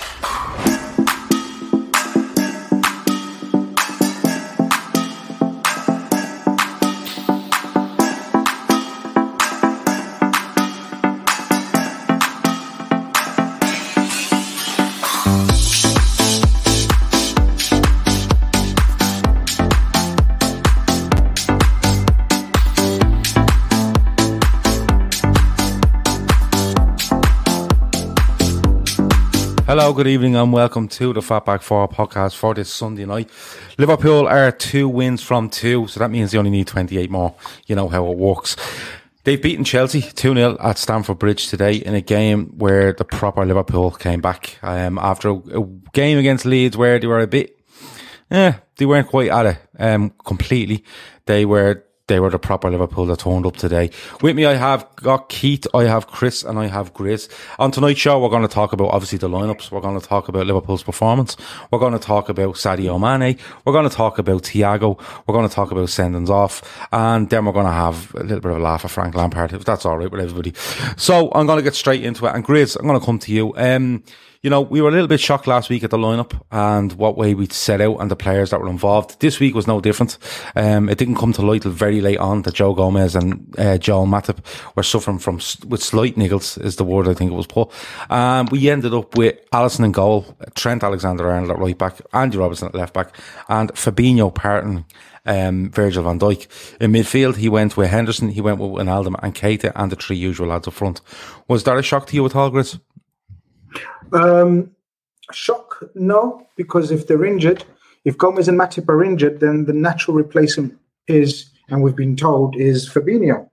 Bye. Hello, good evening, and welcome to the Fatback 4 podcast for this Sunday night. Liverpool are two wins from two, so that means they only need 28 more. You know how it works. They've beaten Chelsea 2 0 at Stamford Bridge today in a game where the proper Liverpool came back um, after a, a, game against Leeds where they were a bit, eh, they weren't quite at it um, completely. They were they were the proper Liverpool that turned up today. With me, I have got Keith, I have Chris, and I have Grizz. On tonight's show, we're going to talk about obviously the lineups. We're going to talk about Liverpool's performance. We're going to talk about Sadio Mane. We're going to talk about Thiago. We're going to talk about sendings off, and then we're going to have a little bit of a laugh at Frank Lampard, if that's all right with everybody. So I'm going to get straight into it. And Grizz, I'm going to come to you. Um, you know, we were a little bit shocked last week at the lineup and what way we set out and the players that were involved. This week was no different. Um, it didn't come to light till very late on that Joe Gomez and uh, Joel Matip were suffering from with slight niggles, is the word I think it was put. Um, we ended up with Alisson in goal, Trent Alexander-Arnold at right back, Andy Robertson at left back, and Fabinho parting um, Virgil van Dijk. In midfield, he went with Henderson, he went with Wijnaldum and Keita and the three usual lads up front. Was that a shock to you at all, Grizz? Um, shock, no, because if they're injured, if Gomez and Matip are injured, then the natural replacement is, and we've been told, is Fabinho.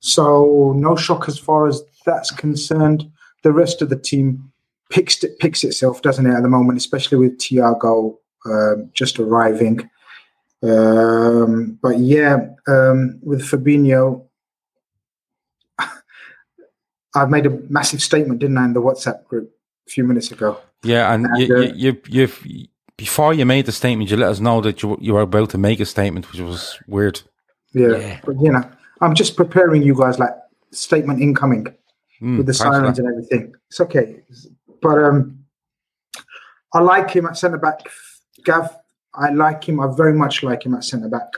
So no shock as far as that's concerned. The rest of the team picks it, picks itself, doesn't it, at the moment, especially with Thiago uh, just arriving. Um, but yeah, um, with Fabinho, I've made a massive statement, didn't I, in the WhatsApp group a few minutes ago. Yeah, and, and you, uh, you, you, you, before you made the statement, you let us know that you, you were about to make a statement, which was weird. Yeah, yeah. but you know, I'm just preparing you guys like statement incoming mm, with the sirens and everything. It's okay, but um, I like him at centre back, Gav. I like him. I very much like him at centre back.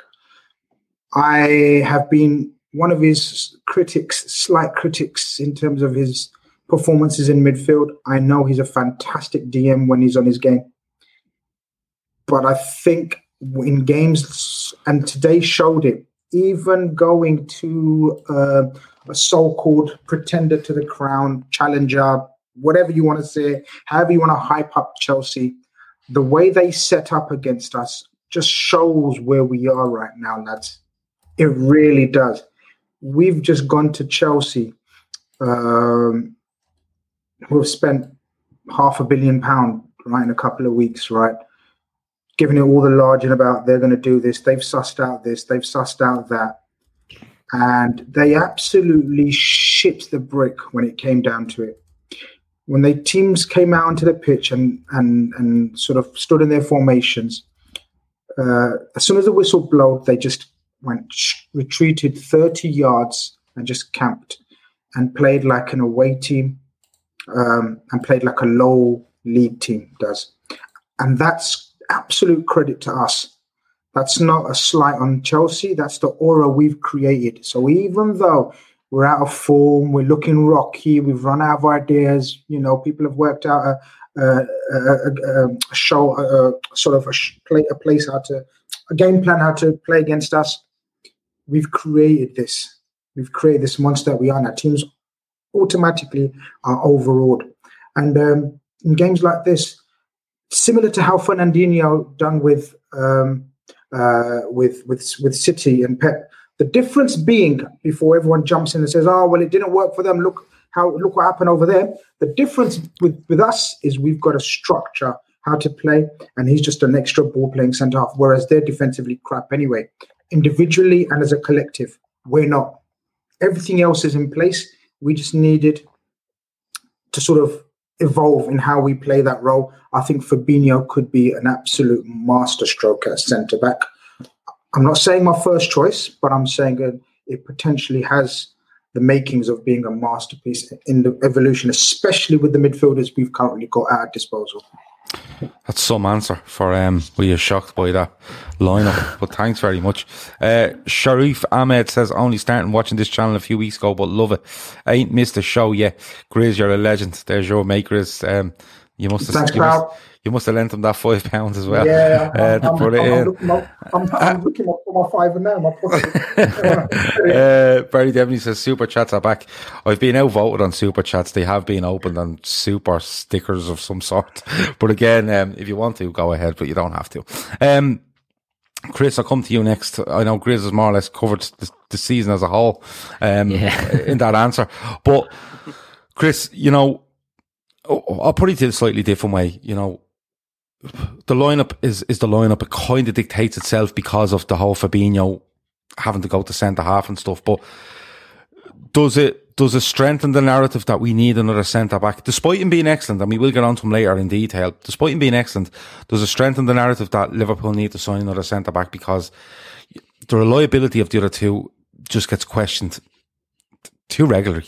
I have been one of his critics, slight critics in terms of his performances in midfield. I know he's a fantastic DM when he's on his game. But I think in games, and today showed it, even going to uh, a so called pretender to the crown, challenger, whatever you want to say, however you want to hype up Chelsea, the way they set up against us just shows where we are right now, lads. It really does. We've just gone to Chelsea um, who have spent half a billion pound right in a couple of weeks, right? Giving it all the larging about they're going to do this, they've sussed out this, they've sussed out that, and they absolutely shit the brick when it came down to it. When the teams came out onto the pitch and and and sort of stood in their formations, uh, as soon as the whistle blew, they just went retreated 30 yards and just camped and played like an away team um, and played like a low league team does. And that's absolute credit to us. That's not a slight on Chelsea. That's the aura we've created. So even though we're out of form, we're looking rocky, we've run out of ideas, you know, people have worked out a, a, a, a show, a, sort of a, play, a place how to, a game plan how to play against us. We've created this. We've created this monster we are now. Teams automatically are overawed. And um, in games like this, similar to how Fernandinho done with um, uh, with with with City and Pep, The difference being, before everyone jumps in and says, "Oh, well, it didn't work for them. Look how look what happened over there." The difference with with us is we've got a structure how to play, and he's just an extra ball playing centre half. Whereas they're defensively crap anyway, individually and as a collective. We're not. Everything else is in place. We just needed to sort of evolve in how we play that role. I think Fabinho could be an absolute masterstroke at centre back. I'm not saying my first choice, but I'm saying it, it potentially has the makings of being a masterpiece in the evolution, especially with the midfielders we've currently got at our disposal. That's some answer for um we are shocked by that lineup. but thanks very much. Uh Sharif Ahmed says only starting watching this channel a few weeks ago, but love it. I ain't missed a show yet. Grizz, you're a legend. There's your makers. Um you must have Thanks, you must. You must have lent him that five pounds as well. Yeah, uh, I'm, to I'm, it I'm, in. Looking up, I'm, I'm looking up for my five and now my pocket. Uh, Barry Devaney says super chats are back. I've been outvoted on super chats. They have been opened on super stickers of some sort. But again, um, if you want to, go ahead, but you don't have to. Um, Chris, I'll come to you next. I know Grizz has more or less covered the, the season as a whole um, Yeah. in that answer. But Chris, you know, I'll I'll put it in a slightly different way. You know, the lineup is is the lineup. It kind of dictates itself because of the whole Fabinho having to go to centre half and stuff. But does it does it strengthen the narrative that we need another centre back, despite him being excellent? And we will get on to him later in detail. Despite him being excellent, does it strengthen the narrative that Liverpool need to sign another centre back because the reliability of the other two just gets questioned too regularly?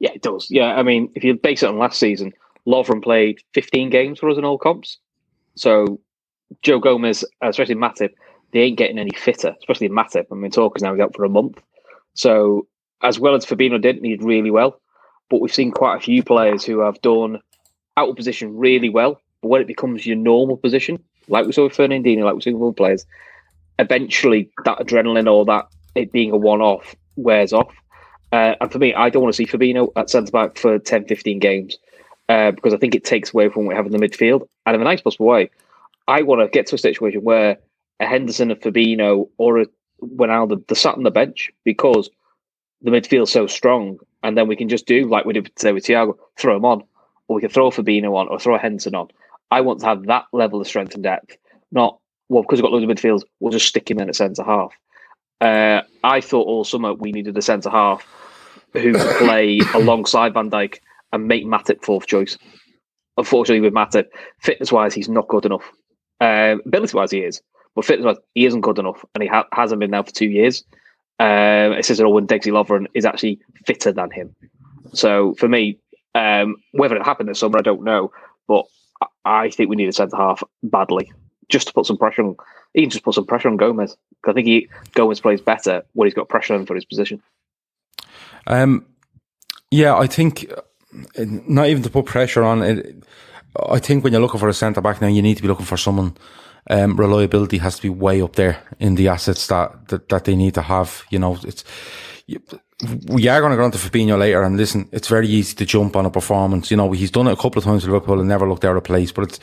Yeah, it does. Yeah, I mean, if you base it on last season, Lovren played 15 games for us in all comps. So Joe Gomez, uh, especially Matip, they ain't getting any fitter, especially Matip. I mean, talk Talker's now he's out for a month. So as well as Fabinho did, he did really well. But we've seen quite a few players who have done out of position really well. But when it becomes your normal position, like we saw with Fernandinho, like we saw with other players, eventually that adrenaline or that it being a one-off wears off. Uh, and for me, I don't want to see Fabinho at centre back for 10, 15 games uh, because I think it takes away from what we have in the midfield. And in a nice possible way, I want to get to a situation where a Henderson, a Fabinho, or a Ronaldo, they're sat on the bench because the midfield's so strong. And then we can just do like we did today with Thiago, throw him on, or we can throw Fabinho on, or throw a Henderson on. I want to have that level of strength and depth, not, well, because we've got loads of midfields, we'll just stick him in at centre half. Uh, I thought all summer we needed a centre half who could play alongside Van Dijk and make Matip fourth choice. Unfortunately, with Matip, fitness wise, he's not good enough. Um, ability wise, he is, but fitness wise, he isn't good enough, and he ha- hasn't been now for two years. Um, it says all when Dexy Lovren is actually fitter than him. So for me, um, whether it happened this summer, I don't know, but I, think we need a centre half badly just to put some pressure on. Can just put some pressure on Gomez. I think he Gomez plays better when he's got pressure on for his position. Um, yeah, I think not even to put pressure on it. I think when you're looking for a centre back now, you need to be looking for someone. Um, reliability has to be way up there in the assets that that, that they need to have. You know, it's we are going to go on to Fabinho later, and listen, it's very easy to jump on a performance. You know, he's done it a couple of times with Liverpool and never looked out of place. But it's,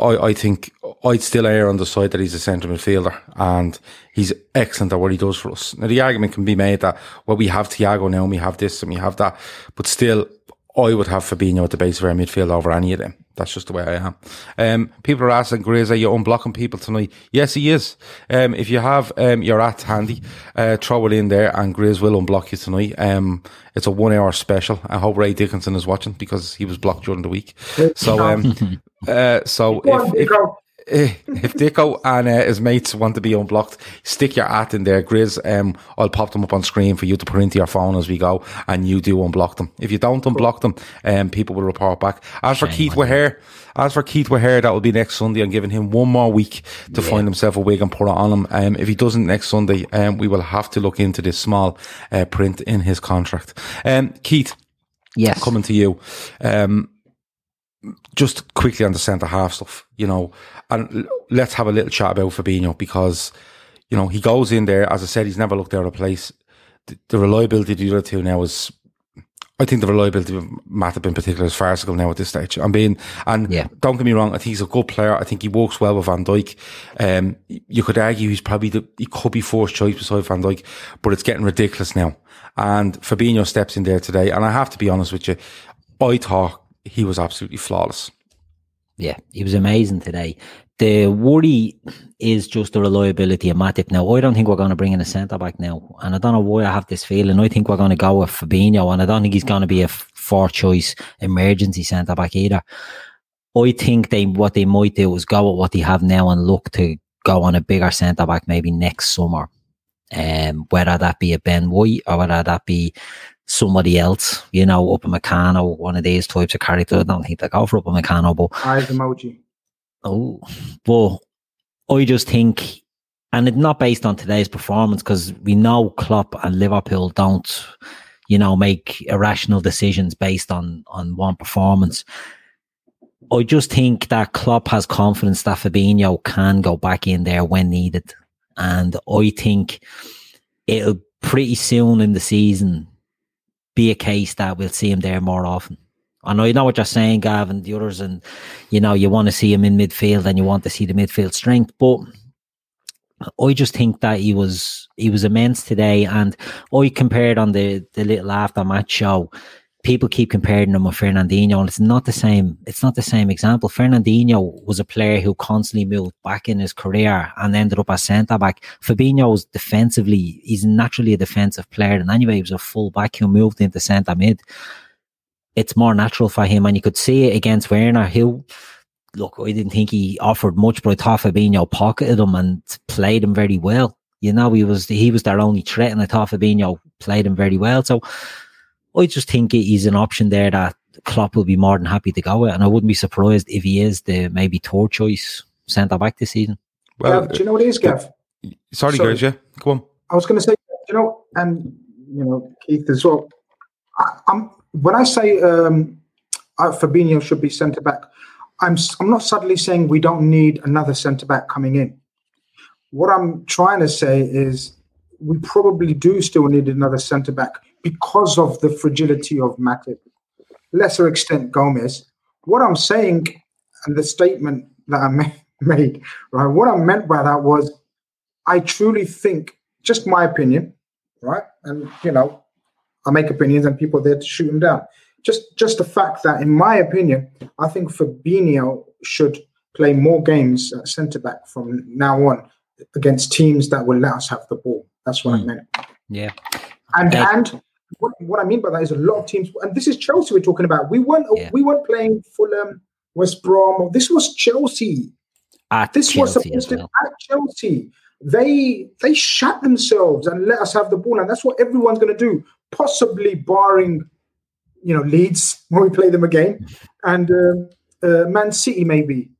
I, I think I'd still err on the side that he's a centre midfielder and he's excellent at what he does for us. Now, the argument can be made that, well, we have Thiago now and we have this and we have that, but still, I would have Fabinho at the base of our midfield over any of them. That's just the way I am. Um, people are asking, Grizz, are you unblocking people tonight? Yes, he is. Um, if you have um, your at handy, uh, throw it in there and Grizz will unblock you tonight. Um, it's a one hour special. I hope Ray Dickinson is watching because he was blocked during the week. So, um, uh, so if, if, if Dicko and uh, his mates want to be unblocked, stick your at in there, Grizz. Um, I'll pop them up on screen for you to put into your phone as we go, and you do unblock them. If you don't unblock them, um, people will report back. As for Keith Waher, as for Keith Waher, that will be next Sunday. I'm giving him one more week to find himself a wig and put it on him. Um, if he doesn't next Sunday, um, we will have to look into this small uh, print in his contract. Um, Keith, Yes. coming to you. Um, just quickly on the centre half stuff, you know, and let's have a little chat about Fabinho because, you know, he goes in there, as I said, he's never looked out of place. The, the reliability of the other two now is, I think the reliability of Matip in particular is farcical now at this stage. I'm being, and Yeah. don't get me wrong, I think he's a good player. I think he works well with Van Dijk. Um, you could argue he's probably the, he could be first choice beside Van Dijk, but it's getting ridiculous now. And Fabinho steps in there today. And I have to be honest with you, I thought he was absolutely flawless. Yeah, he was amazing today. The worry is just the reliability of Matip. Now, I don't think we're going to bring in a centre back now, and I don't know why I have this feeling. I think we're going to go with Fabinho, and I don't think he's going to be a four choice emergency centre back either. I think they what they might do is go with what they have now and look to go on a bigger centre back maybe next summer. Um, whether that be a Ben White or whether that be somebody else, you know, Upamecano, one of these types of character. I don't think they go for Upamecano, but Eyes emoji. Oh, but I just think, and it's not based on today's performance because we know Klopp and Liverpool don't, you know, make irrational decisions based on on one performance. I just think that Klopp has confidence that Fabinho can go back in there when needed, and I think it'll pretty soon in the season be a case that we'll see him there more often. I know you know what you're saying, Gavin, the others, and you know, you want to see him in midfield and you want to see the midfield strength. But I just think that he was he was immense today. And I compared on the, the little after match show, people keep comparing him with Fernandinho, and it's not the same, it's not the same example. Fernandinho was a player who constantly moved back in his career and ended up as centre back. Fabinho was defensively, he's naturally a defensive player, and anyway, he was a full back who moved into centre mid it's more natural for him. And you could see it against Werner, who, look, I didn't think he offered much, but I thought Fabinho pocketed him and played him very well. You know, he was he was their only threat, and I thought Fabinho played him very well. So I just think he's an option there that Klopp will be more than happy to go with, and I wouldn't be surprised if he is the maybe third choice centre back this season. Well, Gav, do you know what it is, Gav? sorry, sorry. guys, yeah, go on. I was going to say, you know, and you know, Keith as well. I, I'm when I say um, uh, Fabinho should be centre back, I'm s- I'm not suddenly saying we don't need another centre back coming in. What I'm trying to say is we probably do still need another centre back because of the fragility of Matip, lesser extent Gomez. What I'm saying and the statement that I made, right? What I meant by that was I truly think, just my opinion, right? And you know, I make opinions and people are there to shoot them down. Just just the fact that, in my opinion, I think Fabinho should play more games at centre back from now on against teams that will let us have the ball. That's what I Mm. meant. Yeah. And and what, what I mean by that is a lot of teams, and this is Chelsea we're talking about. We weren't Yeah. we weren't playing Fulham, West Brom. This was Chelsea. At This was Chelsea supposed as to well. at Chelsea. They they shut themselves and let us have the ball, and that's what everyone's going to do. Possibly barring, you know, Leeds when we play them again, and um, uh, Man City maybe.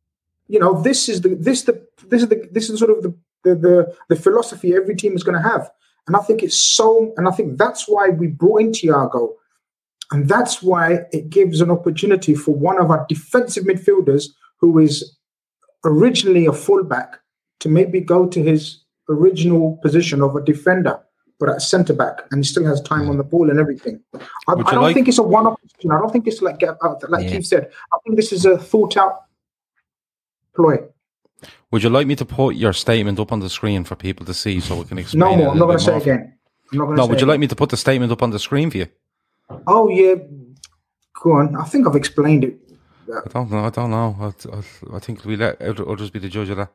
You know, this is the this the this is the this is sort of the the the, the philosophy every team is going to have, and I think it's so, and I think that's why we brought in Thiago, and that's why it gives an opportunity for one of our defensive midfielders who is originally a fullback to maybe go to his original position of a defender, but at centre back, and he still has time on the ball and everything. I, I don't like- think it's a one-off. position. I don't think it's like uh, like Yeah. Keith said. I think this is a thought-out ploy. Would you like me to put your statement up on the screen for people to see so we can explain No. I'm not going to say again. I'm not. No, would you like me to put the statement up on the screen for you? Oh yeah. Go on. I think I've explained it. I don't know. I don't know. I, I, I think we let oth- others be the judge of that.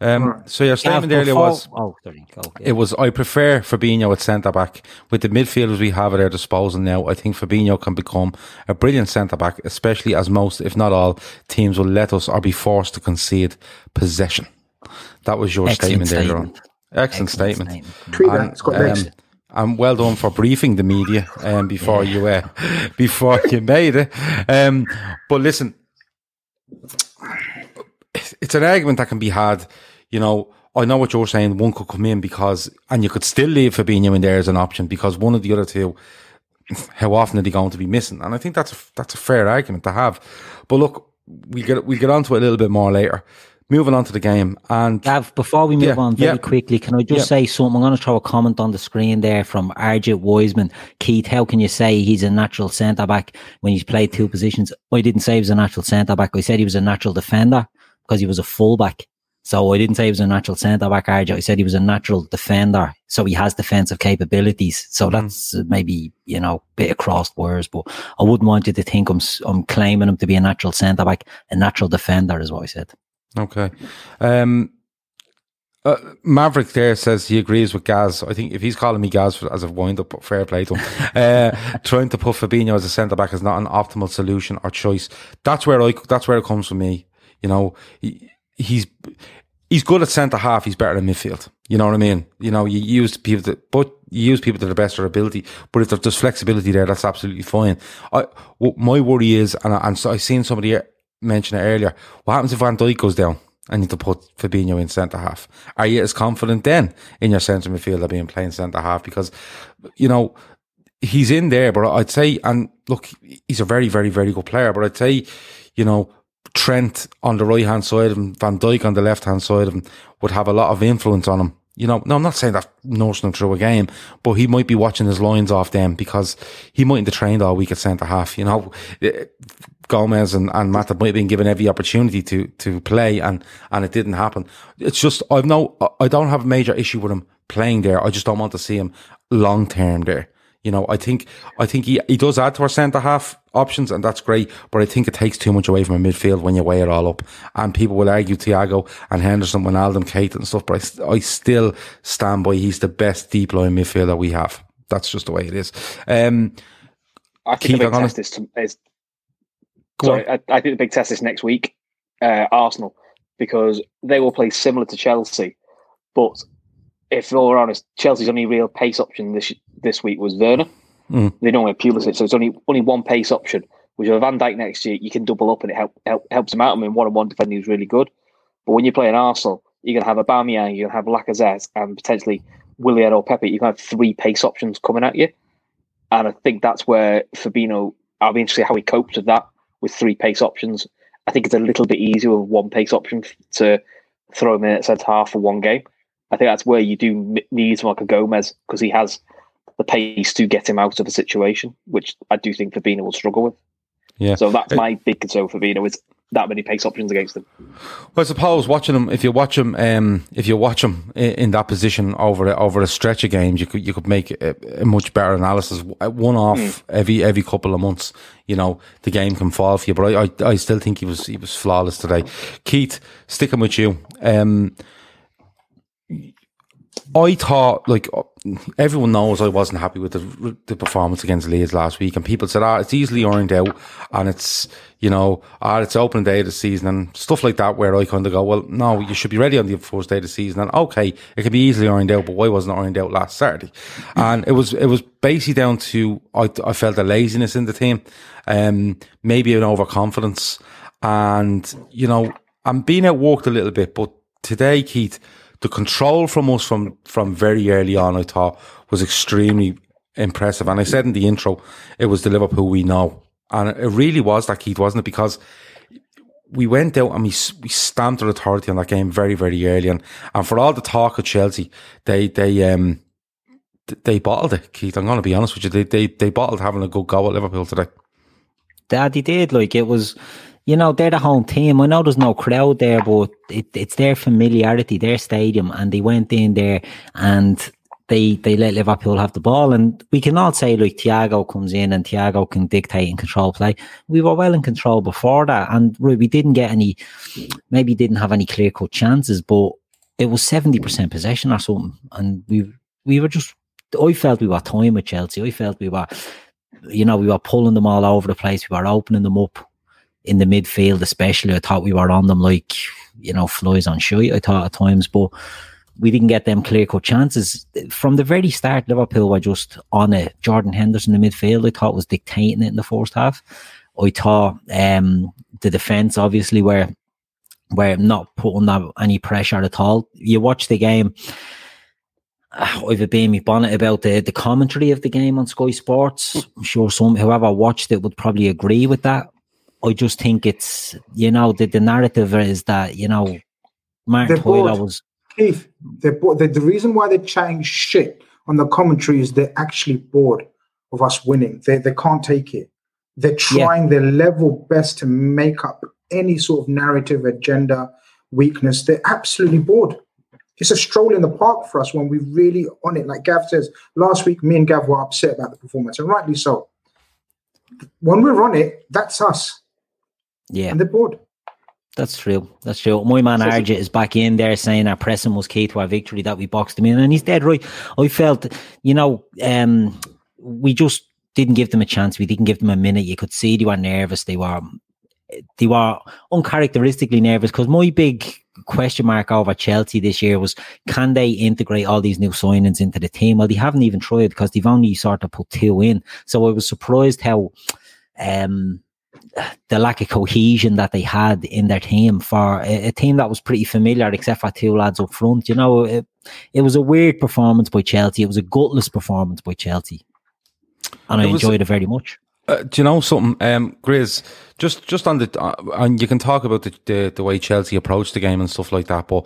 Um, Alright. So your Gav, statement earlier was Oh, there you go. it was I prefer Fabinho at centre back with the midfielders we have at our disposal now. I think Fabinho can become a brilliant centre back, especially as most, if not all, teams will let us or be forced to concede possession. That was your Excellent statement earlier on. statement. Excellent, statement. Tweet that. And, It's got um, and well done for briefing the media um, before you uh, before you made it. Um, but listen, it's an argument that can be had. You know, I know what you're saying. One could come in because, and you could still leave Fabinho in there as an option because one of the other two. How often are they going to be missing? And I think that's a, that's a fair argument to have. But look, we get we get onto it a little bit more later. Moving on to the game. And Gav, before we move Yeah, on very yeah. quickly, can I just Yeah. say something? I'm going to throw a comment on the screen there from Arjit Wiseman. Keith, how can you say he's a natural centre back when he's played two positions? I didn't say he was a natural centre back. I said he was a natural defender because he was a fullback. So I didn't say he was a natural centre back, Arjit. I said he was a natural defender. So he has defensive capabilities. So Mm-hmm. that's maybe, you know, a bit of crossed words, but I wouldn't want you to think I'm, I'm claiming him to be a natural centre back. A natural defender is what I said. Okay. Um, uh, Maverick there says he agrees with Gaz. I think if he's calling me Gaz for, as a wind up, fair play to him. uh, trying to put Fabinho as a centre back is not an optimal solution or choice. That's where I. That's where it comes from me. You know, he, he's he's good at centre half. He's better in midfield. You know what I mean? You know, you use people that, but you use people to the best of their ability. But if there's flexibility there, that's absolutely fine. I, what my worry is, and I, and so I seen somebody mention it earlier. What happens if Van Dijk goes down? and you to put Fabinho in centre half. Are you as confident then in your centre midfielder being playing centre half? Because, you know, he's in there, but I'd say, and look, he's a very, very, very good player, but I'd say, you know, Trent on the right hand side of him, Van Dijk on the left hand side of him would have a lot of influence on him. You know, no, I'm not saying that him through a game, but he might be watching his lines off them because he mightn't have trained all week at centre half. You know, Eh, Gomez and, and Mata might have been given every opportunity to, to play and, and it didn't happen. It's just, I've no, I don't have a major issue with him playing there. I just don't want to see him long term there. You know, I think, I think he, he does add to our centre half options and that's great, but I think it takes too much away from a midfield when you weigh it all up. And people will argue Thiago and Henderson, Wijnaldum, Keita and stuff, but I, I still stand by he's the best deep line midfielder we have. That's just the way it is. Um, I think the big test is, to, is sorry, I, I think the big test is next week, uh, Arsenal, because they will play similar to Chelsea. But if we're honest, Chelsea's only real pace option this this week was Werner. Mm. They don't have Pulisic, so it's only only one pace option. Which with Van Dijk next year, you can double up and it help, help helps him out. I mean, one on one defending is really good. But when you play an Arsenal, you're gonna have Aubameyang, you're gonna have Lacazette, and potentially Willian or Pepe. You're gonna have three pace options coming at you, and I think that's where Fabinho. I'll be interested how he copes with that with three pace options. I think it's a little bit easier with one pace option to throw him in at centre half for one game. I think that's where you do need someone like a Gomez because he has the pace to get him out of a situation, which I do think Fabinho will struggle with. yeah. So that's Uh, my big concern for Fabinho is that many pace options against him. Well, I suppose watching him, if you watch him, um, if you watch him in, in that position over a, over a stretch of games, you could you could make a, a much better analysis. One off every every couple of months, you know, the game can fall for you. But I, I, I still think he was he was flawless today. Keith, sticking with you. Um, I thought, like, everyone knows I wasn't happy with the the performance against Leeds last week, and people said, "Ah, it's easily earned out, and it's you know, ah, it's opening day of the season and stuff like that." Where I kind of go, "Well, no, you should be ready on the first day of the season." And okay, it can be easily earned out, but why wasn't it earned out last Saturday? And it was it was basically down to I I felt a laziness in the team, um, maybe an overconfidence, and you know, I'm being outworked a little bit, but today, Keith the control from us from from very early on, I thought, was extremely impressive. And I said in the intro, it was the Liverpool we know, and it really was that Keith, wasn't it? Because we went out and we we stamped our authority on that game very very early, and and for all the talk of Chelsea, they they um they bottled it. Keith, I'm going to be honest with you, they they they bottled having a good go at Liverpool today. Daddy did. Like it was, you know, they're the home team. I know there's no crowd there, but it, it's their familiarity, their stadium, and they went in there and they they let Liverpool have the ball. And we can all say like Thiago comes in and Thiago can dictate and control play. We were well in control before that, and we didn't get any, maybe didn't have any clear cut chances, but it was seventy percent possession or something, and we we were just. I felt we were time with Chelsea. I felt we were you know, we were pulling them all over the place. We were opening them up in the midfield, especially. I thought we were on them like, you know, flies on shite, I thought at times, but we didn't get them clear cut chances. From the very start, Liverpool were just on it. Jordan Henderson in the midfield, I thought was dictating it in the first half. I thought um, the defence obviously were were not putting that, any pressure at all. You watch the game, uh, I've a Jamie Bonnet about the, the commentary of the game on Sky Sports. I'm sure some whoever watched it would probably agree with that. I just think it's you know the, the narrative is that you know Martin Tyler was. Keith, they're bored. The, the reason why they're chatting shit on the commentary is they're actually bored of us winning. They, they can't take it. They're trying yeah. their level best to make up any sort of narrative agenda weakness. They're absolutely bored. It's a stroll in the park for us when we're really on it. Like Gav says, last week me and Gav were upset about the performance, and rightly so. When we're on it, that's us. Yeah. And they're bored. That's true. That's true. My man Arja is back in there saying our pressing was key to our victory, that we boxed them in. And he's dead right. I felt, you know, um, we just didn't give them a chance. We didn't give them a minute. You could see they were nervous. They were they were uncharacteristically nervous because my big question mark over Chelsea this year was can they integrate all these new signings into the team? Well, they haven't even tried because they've only sort of put two in. So I was surprised how um, the lack of cohesion that they had in their team for a, a, team that was pretty familiar, except for two lads up front. You know, it, it was a weird performance by Chelsea. It was a gutless performance by Chelsea, and it I enjoyed it very much. Uh, do you know something, um, Grizz? Just, just on the, uh, and you can talk about the, the, the way Chelsea approached the game and stuff like that, but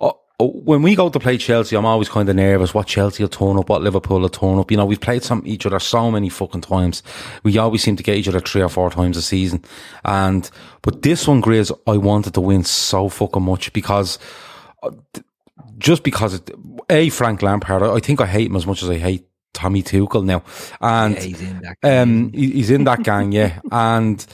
uh, when we go to play Chelsea, I'm always kind of nervous what Chelsea will turn up, what Liverpool will turn up. You know, we've played some each other so many fucking times. We always seem to get each other three or four times a season. And, but this one, Grizz, I wanted to win so fucking much because, uh, just because it, A, Frank Lampard, I think I hate him as much as I hate Tommy Tuchel now, and yeah, he's in that. Gang. Um, he's in that gang, yeah, and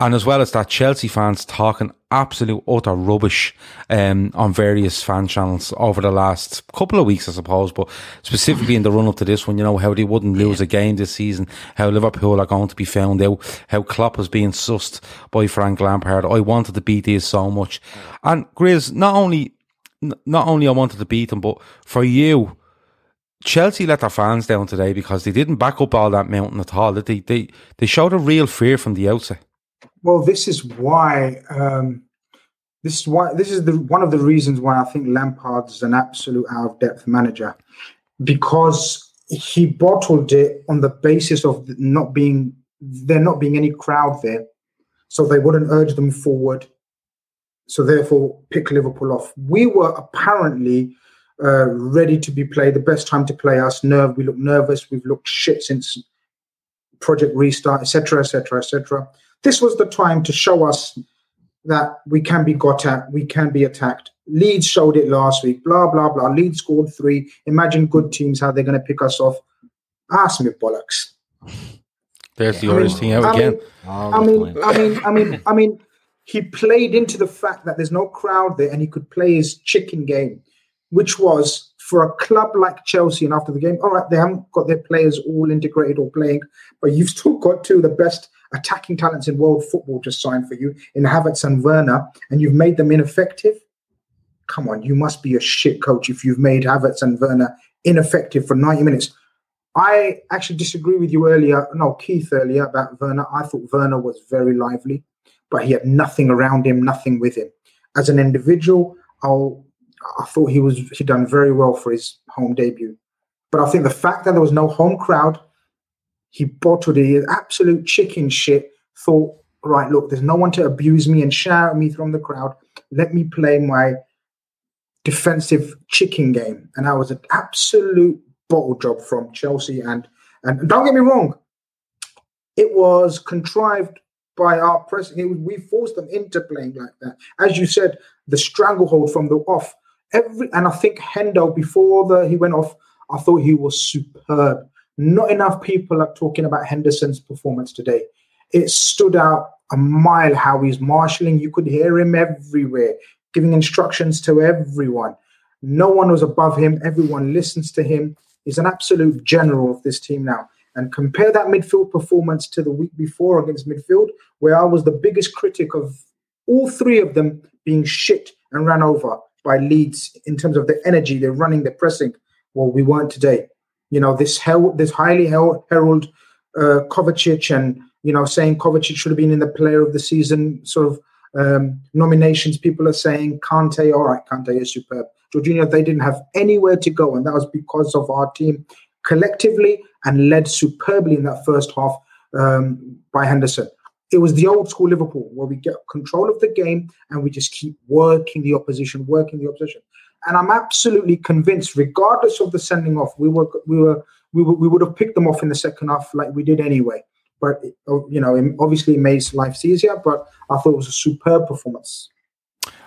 and as well as that, Chelsea fans talking absolute utter rubbish um, on various fan channels over the last couple of weeks, I suppose, but specifically in the run up to this one, you know, how they wouldn't lose a game this season, how Liverpool are going to be found out, how Klopp is being sussed by Frank Lampard. I wanted to beat these so much. And Grizz, not only, not only I wanted to beat them, but for you, Chelsea let their fans down today because they didn't back up all that mountain at all. They they they showed a real fear from the outset. Well, this is why. Um, this is why. This is the one of the reasons why I think Lampard is an absolute out of depth manager, because he bottled it on the basis of not being there not being any crowd there, so they wouldn't urge them forward. So therefore, pick Liverpool off. We were apparently uh, ready to be played. The best time to play us. Nerve. We look nervous. We've looked shit since Project Restart, etc., etc., etc. This was the time to show us that we can be got at, we can be attacked. Leeds showed it last week. Blah blah blah. Leeds scored three. Imagine good teams how they're going to pick us off. Ah, Ask me bollocks. There's the orange thing out again. I mean, I mean, I mean, I mean, he played into the fact that there's no crowd there, and he could play his chicken game which was for a club like Chelsea, and after the game, all right, they haven't got their players all integrated or playing, but you've still got two of the best attacking talents in world football just signed for you in Havertz and Werner, and you've made them ineffective. Come on, you must be a shit coach if you've made Havertz and Werner ineffective for 90 minutes. I actually disagree with you earlier, no, Keith earlier about Werner. I thought Werner was very lively, but he had nothing around him, nothing with him. As an individual, I'll I thought he was he done very well for his home debut. But I think the fact that there was no home crowd, he bottled it, absolute chicken shit. Thought, right, look, there's no one to abuse me and shout at me from the crowd. Let me play my defensive chicken game, and that was an absolute bottle job from Chelsea. And and don't get me wrong, it was contrived by our press. we forced them into playing like that. As you said, the stranglehold from the off every and I think Hendo before the he went off, I thought he was superb. Not enough people are talking about Henderson's performance today. It stood out a mile how he's marshalling. You could hear him everywhere, giving instructions to everyone. No one was above him. Everyone listens to him. He's an absolute general of this team now. And compare that midfield performance to the week before against midfield, where I was the biggest critic of all three of them being shit and ran over by Leeds in terms of the energy they're running, they're pressing. Well, we weren't today. You know, this this highly herald uh, Kovacic and you know saying Kovacic should have been in the Player of the Season sort of um, nominations. People are saying Kante, all right, Kante is superb. Jorginho, they didn't have anywhere to go, and that was because of our team collectively and led superbly in that first half um, by Henderson. it was the old school Liverpool where we get control of the game and we just keep working the opposition, working the opposition. And I'm absolutely convinced, regardless of the sending off, we were we were we, were, we would have picked them off in the second half like we did anyway. But you know, obviously, it makes life easier. But I thought it was a superb performance.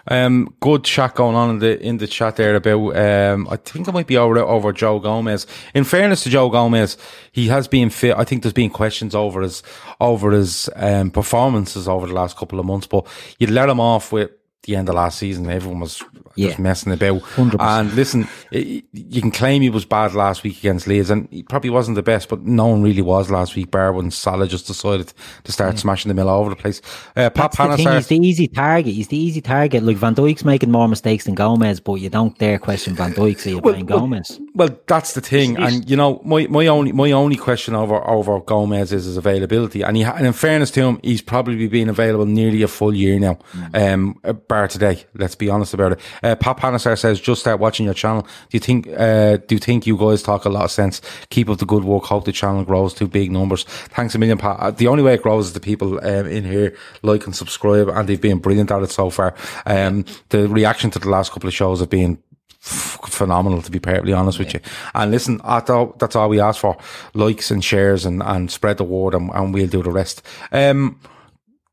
Um, good chat going on in the in the chat there about. Um, I think it might be over over Joe Gomez. In fairness to Joe Gomez, he has been fit. I think there's been questions over his over his um, performances over the last couple of months, but you'd let him off with the end of last season. Everyone was yeah. just messing about. 100%. And listen, you can claim he was bad last week against Leeds, and he probably wasn't the best, but no one really was last week. Bar when Salah just decided to start yeah. smashing the mill all over the place. Uh, Pat He's the easy target. He's the easy target. Like Van Dijk's making more mistakes than Gomez, but you don't dare question Van Dijk, so you're well, playing well, Gomez. Well, that's the thing, and you know, my, my only my only question over over Gomez is his availability, and he and in fairness to him, he's probably been available nearly a full year now. Mm. Um, uh, bar today, let's be honest about it. Uh, Pat Panesar says, just start watching your channel. Do you think, uh, do you think you guys talk a lot of sense? Keep up the good work. Hope the channel grows to big numbers. Thanks a million, Pat. Uh, the only way it grows is the people um, in here like and subscribe, and they've been brilliant at it so far. Um, the reaction to the last couple of shows have been phenomenal to be perfectly honest with you. And listen, that's all, that's all we ask for: likes and shares, and, and spread the word, and, and we'll do the rest. Um,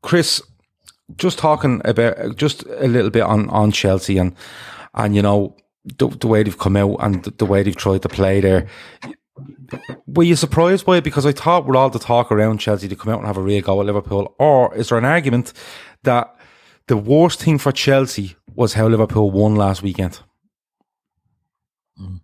Chris, just talking about just a little bit on on Chelsea and and you know the, the way they've come out and the, the, way they've tried to play there. Were you surprised by it? Because I thought with all the talk around Chelsea to come out and have a real go at Liverpool, or is there an argument that the worst thing for Chelsea was how Liverpool won last weekend? Mm.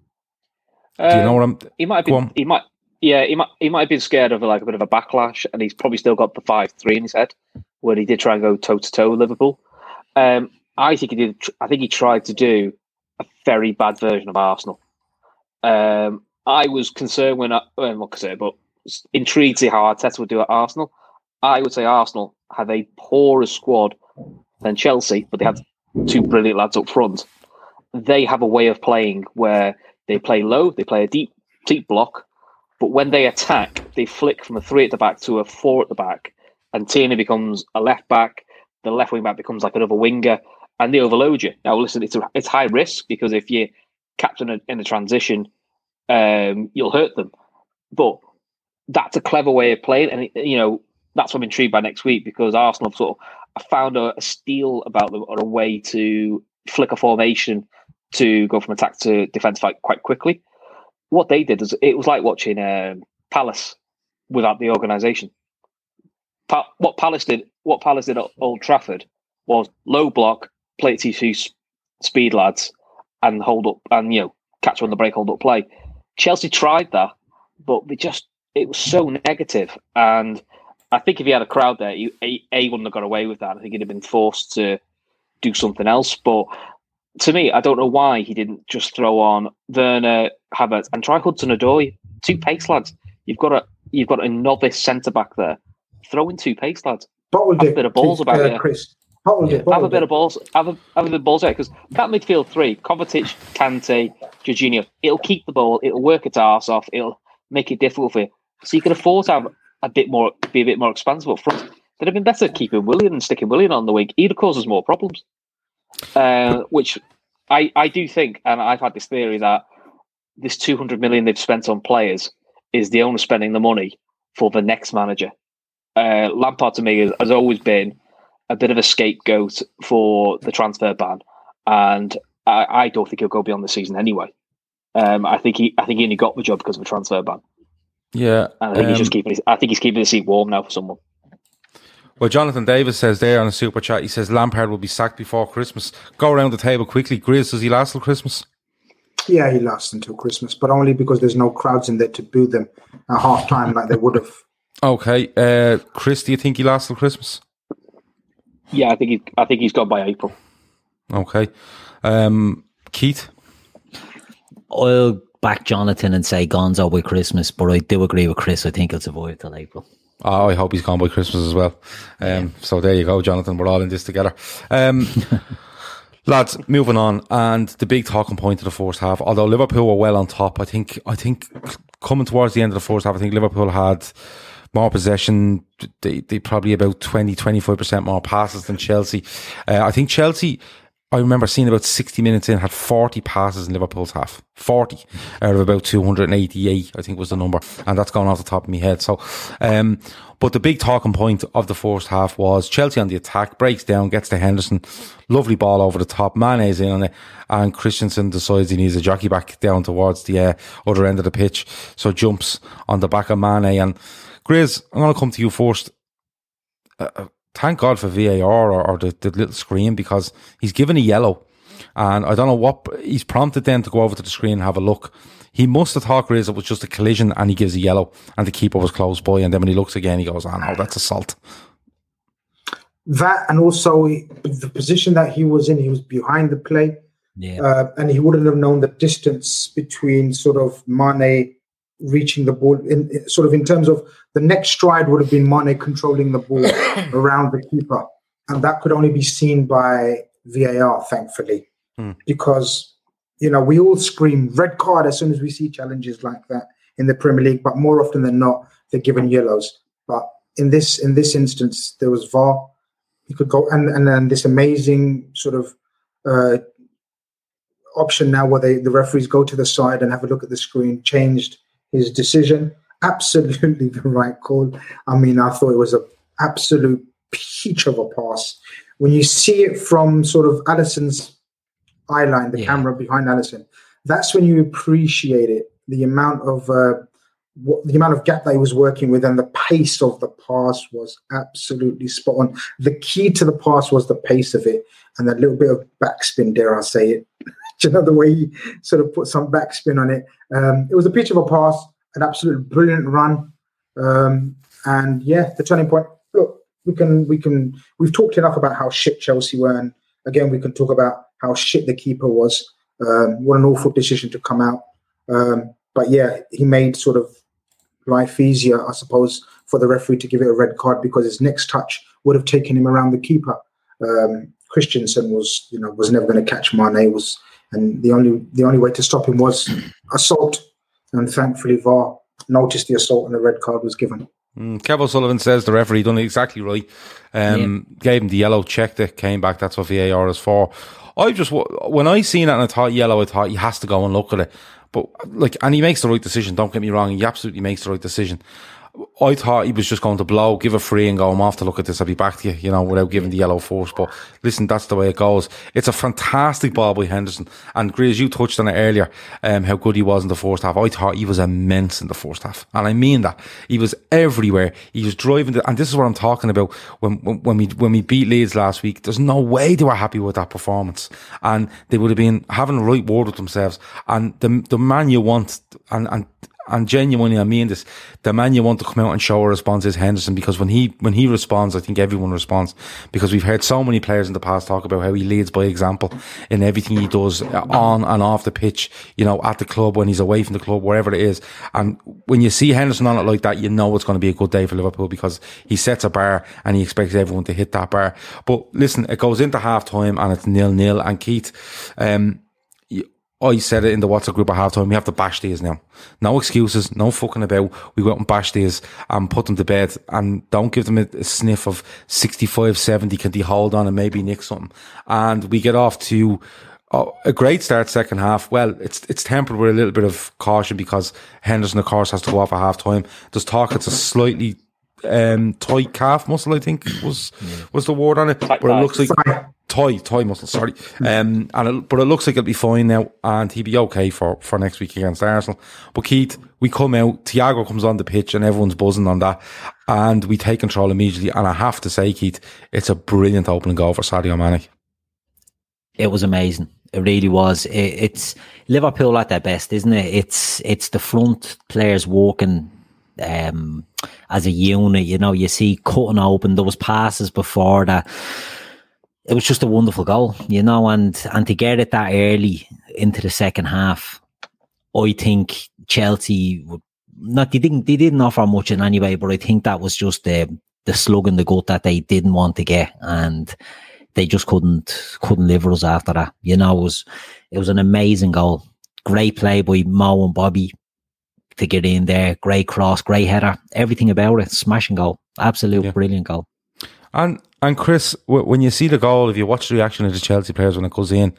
Do you know what I'm? He might have been. He might. Yeah, he might. He might have been scared of like a bit of a backlash, and he's probably still got the five three in his head, where he did try and go toe to toe with Liverpool. Um, I think he did. I think he tried to do a very bad version of Arsenal. Um, I was concerned when I, well, not concerned, but intrigued to see how Arteta would do at Arsenal. I would say Arsenal have a poorer squad than Chelsea, but they have two brilliant lads up front. They have a way of playing where they play low, they play a deep, deep block, but when they attack, they flick from a three at the back to a four at the back, and Tierney becomes a left back. The left wing back becomes like another winger, and they overload you. Now, listen, it's a, it's high risk because if you captain in a transition, um, you'll hurt them. But that's a clever way of playing, and you know that's what I'm intrigued by next week because Arsenal sort of found a, a steal about them or a way to flick a formation to go from attack to defense fight quite quickly. What they did is it was like watching um, Palace without the organisation. Pa- what Palace did, what Palace did at Old Trafford was low block, play TC speed lads and hold up and you know catch on the break, hold up play. Chelsea tried that, but they just it was so negative. And I think if he had a crowd there, he, a, a wouldn't have got away with that. I think he'd have been forced to do something else. But to me, I don't know why he didn't just throw on Werner, Havertz, and try Hudson Odoi, two pace lads. You've got a you've got a novice centre back there. Throw in two pace lads. Have a bit of balls about uh, it. Chris. Yeah. Have a bit of balls. Have a, have a bit of balls out because that midfield three: Kovacic, Kante, Jorginho. It'll keep the ball. It'll work its arse off. It'll make it difficult for you. So you can afford to have a bit more, be a bit more expansive up front. They'd have been better keeping Willian and sticking Willian on the wing. He'd causes more problems. Uh, which I, I do think, and I've had this theory that this 200 million they've spent on players is the owner spending the money for the next manager. Uh, Lampard to me has, has always been a bit of a scapegoat for the transfer ban, and I, I don't think he'll go beyond the season anyway. Um, I think he, I think he only got the job because of a transfer ban. Yeah, and I think um, he's just um, keeping. His, I think he's keeping the seat warm now for someone. Well, Jonathan Davis says there on a super chat. He says Lampard will be sacked before Christmas. Go around the table quickly. Grizz, does he last till Christmas? Yeah, he lasts until Christmas, but only because there's no crowds in there to boo them at half time like they would have. Okay, uh, Chris, do you think he lasts till Christmas? Yeah, I think he, I think he's gone by April. Okay, um, Keith. I'll back Jonathan and say Gonzo by Christmas, but I do agree with Chris. I think he'll survive till April. Oh, I hope he's gone by Christmas as well. Um. So there you go, Jonathan. We're all in this together. Um, lads, moving on, and the big talking point of the first half. Although Liverpool were well on top, I think I think coming towards the end of the first half, I think Liverpool had more possession. They, they probably about 20, 25% more passes than Chelsea. Uh, I think Chelsea, I remember seeing about 60 minutes in, had 40 passes in Liverpool's half. 40 out of about 288, I think was the number. And that's gone off the top of my head. So, um, but the big talking point of the first half was Chelsea on the attack, breaks down, gets to Henderson, lovely ball over the top, Mane's in on it, and Christensen decides he needs a jockey back down towards the uh, other end of the pitch. So jumps on the back of Mane. And Grizz, I'm going to come to you first. Uh, uh thank God for VAR or, or the, the, little screen because he's given a yellow. And I don't know what he's prompted then to go over to the screen and have a look. He must have thought Grizz it was just a collision and he gives a yellow and the keeper was close by. And then when he looks again, he goes, oh no, that's assault. That and also the position that he was in, he was behind the play. Yeah. Uh, and he wouldn't have known the distance between sort of Mane reaching the ball in, sort of in terms of the next stride would have been Mane controlling the ball around the keeper, and that could only be seen by VAR, thankfully, mm. because you know we all scream red card as soon as we see challenges like that in the Premier League, but more often than not they're given yellows. But in this in this instance, there was VAR. He could go and and then this amazing sort of uh, option now where they the referees go to the side and have a look at the screen changed his decision. Absolutely the right call. I mean, I thought it was an absolute peach of a pass. When you see it from sort of Alisson's eye line, the yeah. camera behind Alisson, that's when you appreciate it. The amount of uh, what, the amount of gap that he was working with and the pace of the pass was absolutely spot on. The key to the pass was the pace of it and that little bit of backspin, dare I say it. you know, the way he sort of put some backspin on it. Um, it was a pitch of a pass, an absolute brilliant run. Um, and yeah, the turning point. Look, we can, we can, we've talked enough about how shit Chelsea were. And again, we can talk about how shit the keeper was. Um, what an awful decision to come out. Um, but yeah, he made sort of life easier, I suppose, for the referee to give it a red card because his next touch would have taken him around the keeper. Um, Christensen was, you know, was never going to catch Mane. Was and the only the only way to stop him was assault. And thankfully, VAR noticed the assault and the red card was given. Mm, Kev O'Sullivan says the referee done it exactly right. Um, yeah. Gave him the yellow, checked it, came back. That's what VAR is for. I just when I seen it and I thought yellow, I thought he has to go and look at it. But like, and he makes the right decision. Don't get me wrong; he absolutely makes the right decision. I thought he was just going to blow, give a free and go, I'm off to look at this. I'll be back to you, you know, without giving the yellow force. But listen, that's the way it goes. It's a fantastic ball by Henderson. And Grizz, you touched on it earlier, um, how good he was in the first half. I thought he was immense in the first half. And I mean that. He was everywhere. He was driving the, and this is what I'm talking about when, when, when we, when we beat Leeds last week. There's no way they were happy with that performance. And they would have been having a right word with themselves. And the, the man you want, and, and and genuinely, I mean this, the man you want to come out and show a response is Henderson because when he, when he responds, I think everyone responds because we've heard so many players in the past talk about how he leads by example in everything he does on and off the pitch, you know, at the club, when he's away from the club, wherever it is. And when you see Henderson on it like that, you know it's going to be a good day for Liverpool because he sets a bar and he expects everyone to hit that bar. But listen, it goes into half time and it's nil nil and Keith, um, Oh, I said it in the WhatsApp group at halftime. We have to bash these now. No excuses, no fucking about. We go and bash these and put them to bed and don't give them a, a sniff of 65, 70. Can they hold on and maybe nick something? And we get off to oh, a great start second half. Well, it's it's tempered with a little bit of caution because Henderson, of course, has to go off at half time. There's talk it's a slightly um, tight calf muscle, I think was was the word on it. But it looks like toy toy muscle. Sorry, um, and it, but it looks like it'll be fine now, and he'll be okay for for next week against Arsenal. But Keith, we come out, Thiago comes on the pitch, and everyone's buzzing on that, and we take control immediately. And I have to say, Keith, it's a brilliant opening goal for Sadio Mane. It was amazing. It really was. It, it's Liverpool at their best, isn't it? It's it's the front players walking um, as a unit. You know, you see cutting open. those passes before that. It was just a wonderful goal, you know, and and to get it that early into the second half, I think Chelsea would not they didn't they didn't offer much in any way, but I think that was just the the slug in the gut that they didn't want to get and they just couldn't couldn't live with us after that. You know, it was it was an amazing goal. Great play by Mo and Bobby to get in there. Great cross, great header, everything about it. Smashing goal, absolute yeah. brilliant goal. And and Chris, when you see the goal, if you watch the reaction of the Chelsea players when it goes in,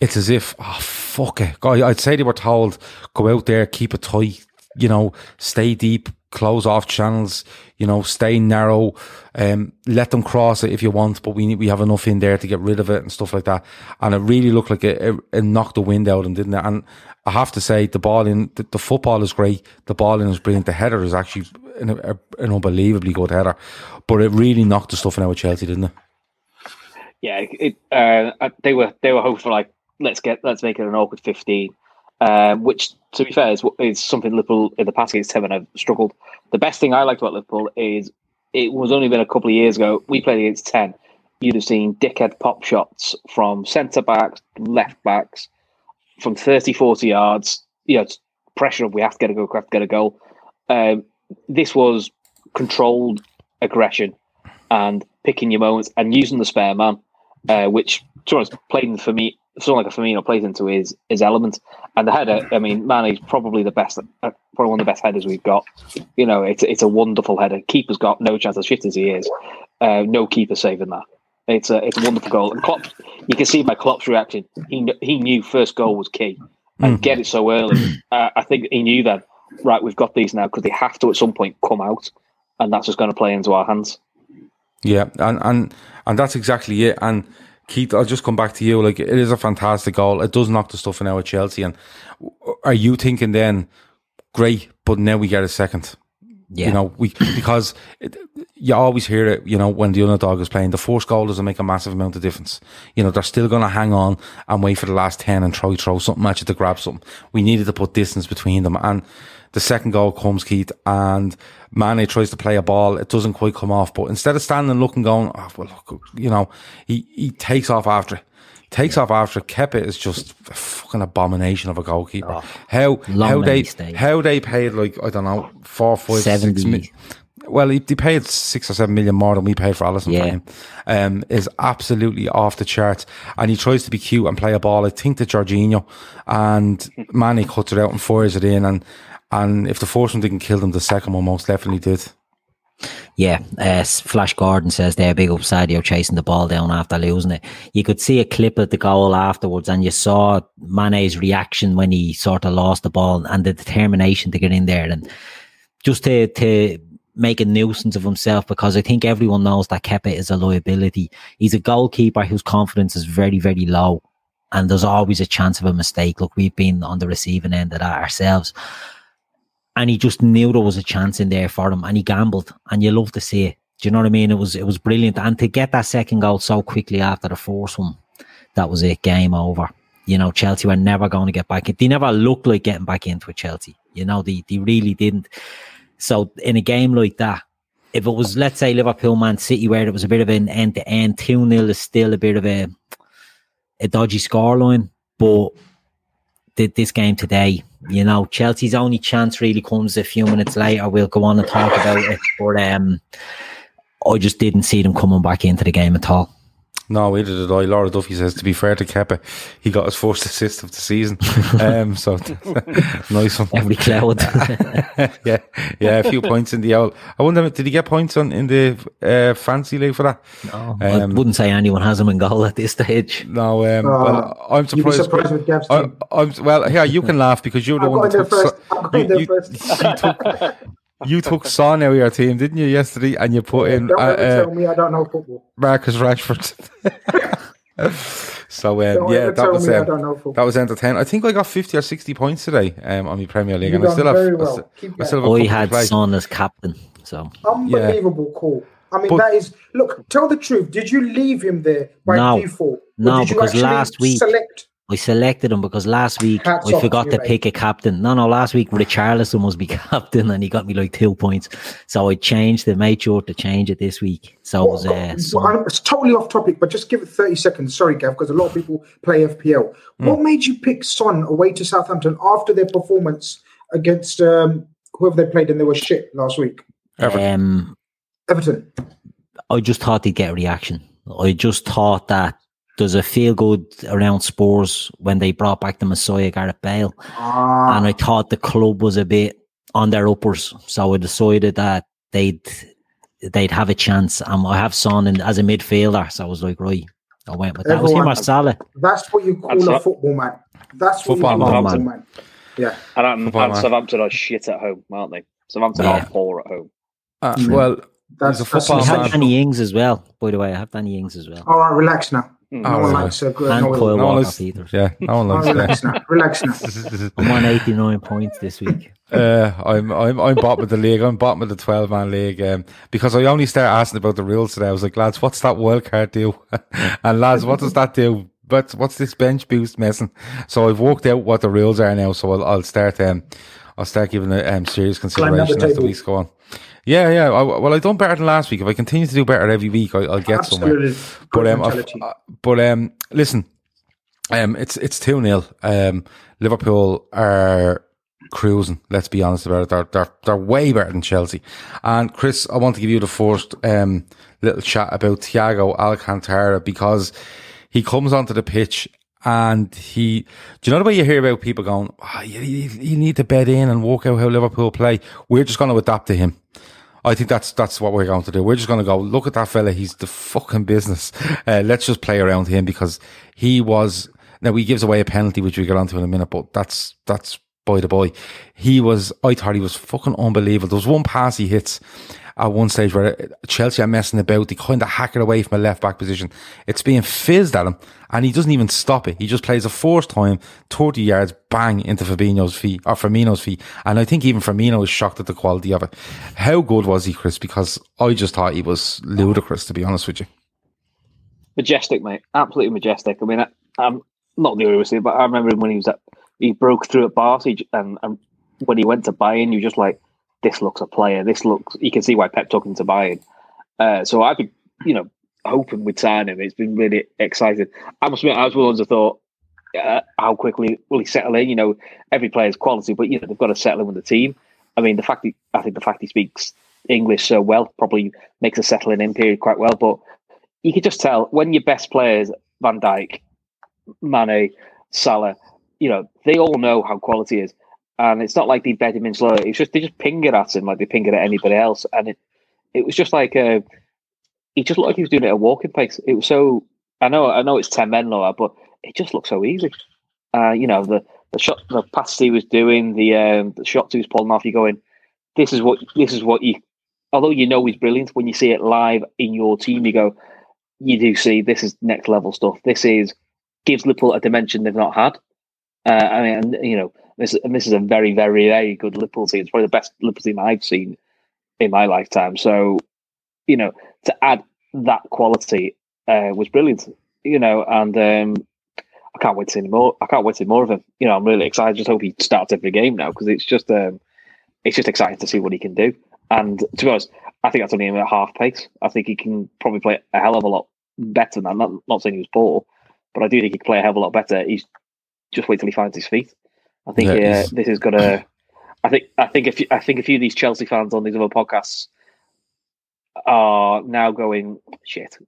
it's as if oh fuck it. God, I'd say they were told go out there, keep it tight, you know, stay deep, close off channels, you know, stay narrow, um, let them cross it if you want, but we need, we have enough in there to get rid of it and stuff like that. And it really looked like it, it, it knocked the wind out of them, didn't it? And I have to say, the ball in the, the football is great. The ball in is brilliant. The header is actually an, a, an unbelievably good header, but it really knocked the stuff out of Chelsea, didn't it? Yeah, it, uh, they were they were hopeful like let's get let's make it an awkward fifteen um, which, to be fair, is, is something Liverpool in the past against Seven have struggled. The best thing I liked about Liverpool is it was only been a couple of years ago. We played against ten. You'd have seen dickhead pop shots from centre backs, left backs, from 30, 40 yards. You know, pressure of we have to get a goal, we have to get a goal. Um, this was controlled aggression and picking your moments and using the spare man, uh, which to be honest, played for me someone like a Firmino plays into his his element. And the header, I mean, Mane's probably the best, uh, probably one of the best headers we've got. You know, it's it's a wonderful header. Keeper's got no chance, as shit as he is. Uh, no keeper saving that. It's a it's a wonderful goal. And Klopp, you can see by Klopp's reaction. He he knew first goal was key, and mm. get it so early. Uh, I think he knew that. Right, we've got these now because they have to at some point come out, and that's just going to play into our hands. Yeah, and and and that's exactly it. And Keith, I'll just come back to you. Like, it is a fantastic goal. It does knock the stuff in our Chelsea. And are you thinking then, great, but now we get a second? Yeah. You know, we because it, you always hear it. You know, when the underdog is playing, the first goal doesn't make a massive amount of difference. You know, they're still going to hang on and wait for the last ten and try throw something at you to grab something. We needed to put distance between them, and the second goal comes, Keith, and Mane tries to play a ball. It doesn't quite come off, but instead of standing and looking, going, oh, well, look, you know, he, he takes off after it. Takes off after Kepa is just a fucking abomination of a goalkeeper. Oh, how how they mistake. how they paid like I don't know four five 70. six million. Well, he, he paid six or seven million more than we paid for Alisson yeah. for him. Um, is absolutely off the charts, and he tries to be cute and play a ball. I think to Jorginho, and Mane cuts it out and fires it in, and and if the first one didn't kill them, the second one most definitely did. Yeah, uh, Flash Gordon says they're a big up Sadio chasing the ball down after losing it. You could see a clip of the goal afterwards, and you saw Mane's reaction when he sort of lost the ball and the determination to get in there and just to to make a nuisance of himself because I think everyone knows that Kepa is a liability. He's a goalkeeper whose confidence is very very low, and there's always a chance of a mistake. Look, we've been on the receiving end of that ourselves and he just knew there was a chance in there for him and he gambled and you love to see it. Do you know what I mean? It was it was brilliant. And to get that second goal so quickly after the first one, that was it, game over. You know, Chelsea were never going to get back in. They never looked like getting back into a Chelsea. You know, they, they really didn't. So in a game like that, if it was, let's say, Liverpool Man City, where it was a bit of an end to end, 2 0 is still a bit of a, a dodgy scoreline. But this game today, you know, Chelsea's only chance really comes a few minutes later. We'll go on and talk about it, but um, I just didn't see them coming back into the game at all. No, either did I. Laura Duffy says, to be fair to Kepa, he got his first assist of the season. um, so nice one. Every cloud. yeah, yeah, a few points in the owl. I wonder, did he get points on in the uh, fancy league for that? No, um, I wouldn't say anyone has him in goal at this stage. No, um, uh, well, I'm surprised. surprised with Gav's I, I'm, well, here you can laugh because you're the I'm one that took. First. So, you, you, you took you took Son out of your team, didn't you, yesterday? And you put in. Don't uh, tell me I don't know football. Marcus Rashford. so um, yeah, that was um, that was entertaining. I think I got fifty or sixty points today um, on the Premier League, You've and I still, have, well. I still, have. I had Son as captain, so unbelievable yeah. call. I mean, but, that is look. Tell the truth. Did you leave him there by no, default? No, because last week select I selected him because last week Hats I forgot to right. pick a captain. No, no, last week Richarlison was be captain and he got me like two points. So I changed it, made sure to change it this week. So it was uh, well, it's totally off topic, but just give it 30 seconds. Sorry, Gav, because a lot of people play FPL. Mm. What made you pick Son away to Southampton after their performance against um, whoever they played and they were shit last week? Everton. Um, Everton. I just thought they'd get a reaction. I just thought that there's a feel good around Spurs when they brought back the Messiah Gareth Bale, Ah, and I thought the club was a bit on their uppers, so I decided that they'd they'd have a chance. Um, I have Son in, as a midfielder, so I was like, right, I went with that. I was him or Salah. that's what you call That's a right. football man. That's what Football you call man. man. Yeah. And, and, Football and man. Southampton are shit at home, aren't they? Southampton Yeah. are poor at home. Uh, Mm. well, That's, He's a that's football I man. have Danny Ings as well. By the way, I have Danny Ings as well. All right, relax now. Mm. No Oh, one right. likes a good and no, Kyle no one Walker likes- Peters. yeah, no one Oh, likes relax that. now. Relax now. I'm on 89 points this week. Uh, I'm I'm I'm bottom of the league. I'm bottom of the twelve man league. Um, because I only started asking about the rules today. I was like, lads, what's that wild card do? and lads, what does that do? But what's this bench boost messing? So I've worked out what the rules are now. So I'll, I'll start um I'll start giving it um serious Climb down the consideration as the table. weeks go on. Yeah, yeah. I, well, I've done better than last week. If I continue to do better every week, I, I'll get somewhere. But um, uh, but um, listen, um, it's it's two 0 Um, Liverpool are cruising. Let's be honest about it. They're they're they're way better than Chelsea. And Chris, I want to give you the first um little chat about Thiago Alcantara because he comes onto the pitch. And he, do you know the way you hear about people going, oh, you, you, you need to bed in and walk out how Liverpool play? We're just going to adapt to him. I think that's that's what we're going to do. We're just going to go look at that fella. He's the fucking business. Uh, let's just play around him because he was. Now he gives away a penalty, which we get onto in a minute, but that's that's by the boy. He was. I thought he was fucking unbelievable. There was one pass he hits at one stage where uh, Chelsea are messing about. They kind of hack it away from a left back position. It's being fizzed at him, and he doesn't even stop it. He just plays a forced time, thirty yards, bang into Fabinho's feet or Firmino's feet. And I think even Firmino is shocked at the quality of it. How good was he, Chris? Because I just thought he was ludicrous, to be honest with you. Majestic, mate. Absolutely majestic. I mean, I, I'm not the only one, but I remember when he was at, he broke through at Barca, and, and when he went to Bayern, you just like, this looks a player. This looks, you can see why Pep him to Bayern. Uh, so I've been, you know, hoping we'd sign him. It's been really exciting. I must admit, I was one that thought, uh, how quickly will he settle in? You know, every player's quality, but you know they've got to settle in with the team. I mean, the fact he, I think the fact he speaks English so well probably makes a settling in period quite well. But you could just tell when your best players, Van Dijk, Mane, Salah, you know, they all know how quality is, and it's not like they bed him in slow. It's just they just ping it at him like they ping it at anybody else, and it it was just like uh, he just looked like he was doing it at a walking pace. It was so. I know, I know, it's ten men lower, but it just looked so easy. Uh, you know, the the shot, the pass he was doing, the um, the shots he was pulling off. You going, this is what this is what you. Although you know he's brilliant, when you see it live in your team, you go, you do see this is next level stuff. This is gives Liverpool a dimension they've not had. Uh, I mean, and, you know, this and this is a very, very, very good Liverpool team. It's probably the best Liverpool team I've seen in my lifetime. So, you know, to add that quality uh, was brilliant. You know, and um, I can't wait to see more. I can't wait to see more of him. You know, I'm really excited. I just hope he starts every game now because it's just um, it's just exciting to see what he can do. And to be honest, I think that's only him at half pace. I think he can probably play a hell of a lot better than that. Not, not saying he was poor, but I do think he can play a hell of a lot better. He's just wait till he finds his feet. I think Yeah, uh, this is gonna. I think I think if I think a few of these Chelsea fans on these other podcasts are now going shit.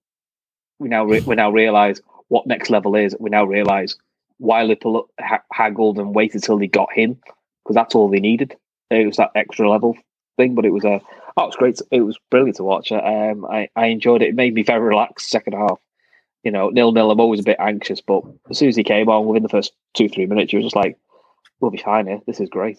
We now re- we now realize what next level is. We now realize why Liverpool ha- haggled and waited till they got him because that's all they needed. It was that extra level thing, but it was a oh, it was great. It was brilliant to watch. Um, I I enjoyed it. It made me very relaxed second half. You know, nil nil. I'm always a bit anxious, but as soon as he came on, within the first two three minutes, you were just like, "We'll be fine here. This is great."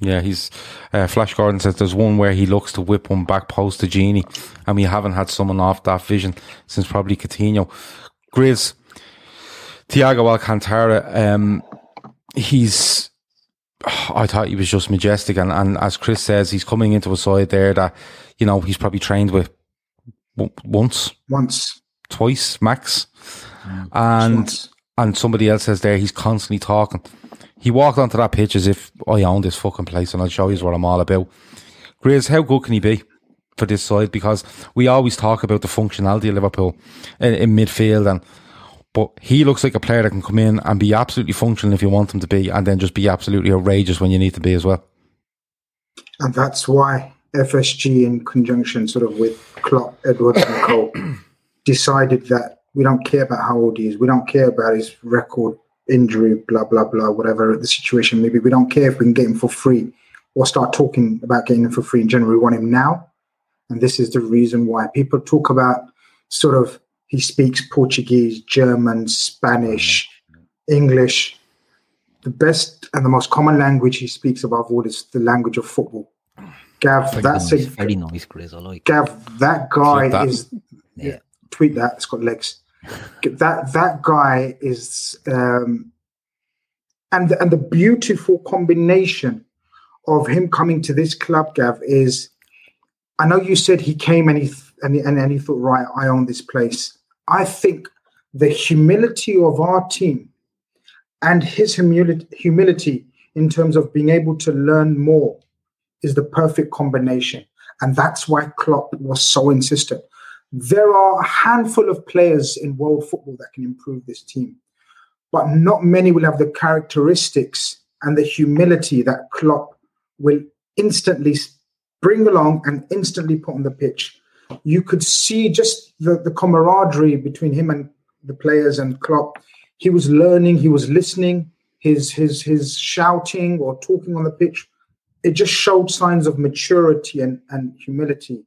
Yeah, he's uh, Flash Gordon says there's one where he looks to whip one back post to Gini, and we haven't had someone off that vision since probably Coutinho. Grizz, Thiago Alcantara, um, he's. I thought he was just majestic, and, and as Chris says, he's coming into a side there that you know he's probably trained with w- once, Once. twice max. and and somebody else says there he's constantly talking. He walked onto that pitch as if I own this fucking place and I'll show you what I'm all about. Grizz, how good can he be for this side? Because we always talk about the functionality of Liverpool in, in midfield and but he looks like a player that can come in and be absolutely functional if you want him to be, and then just be absolutely outrageous when you need to be as well. And that's why FSG, in conjunction sort of with Klopp, Edwards, and Cole, decided that we don't care about how old he is. We don't care about his record, injury, blah, blah, blah, whatever the situation maybe. We don't care if we can get him for free or start talking about getting him for free in general. We want him now. And this is the reason why people talk about sort of he speaks Portuguese, German, Spanish, English. The best and the most common language he speaks above all is the language of football. Gav, Very that's nice, a very nice, Grizz. I like. Gav, that guy Tweet that. is Yeah. tweet that. It's got legs. That that guy is, um, and and the beautiful combination of him coming to this club, Gav, is. I know you said he came and he th- and and, and he thought, right, I own this place. I think the humility of our team and his humility, humility in terms of being able to learn more is the perfect combination. And that's why Klopp was so insistent. There are a handful of players in world football that can improve this team, but not many will have the characteristics and the humility that Klopp will instantly bring along and instantly put on the pitch. You could see just the, the camaraderie between him and the players and Klopp. He was learning, he was listening, his his his shouting or talking on the pitch it just showed signs of maturity and, and humility.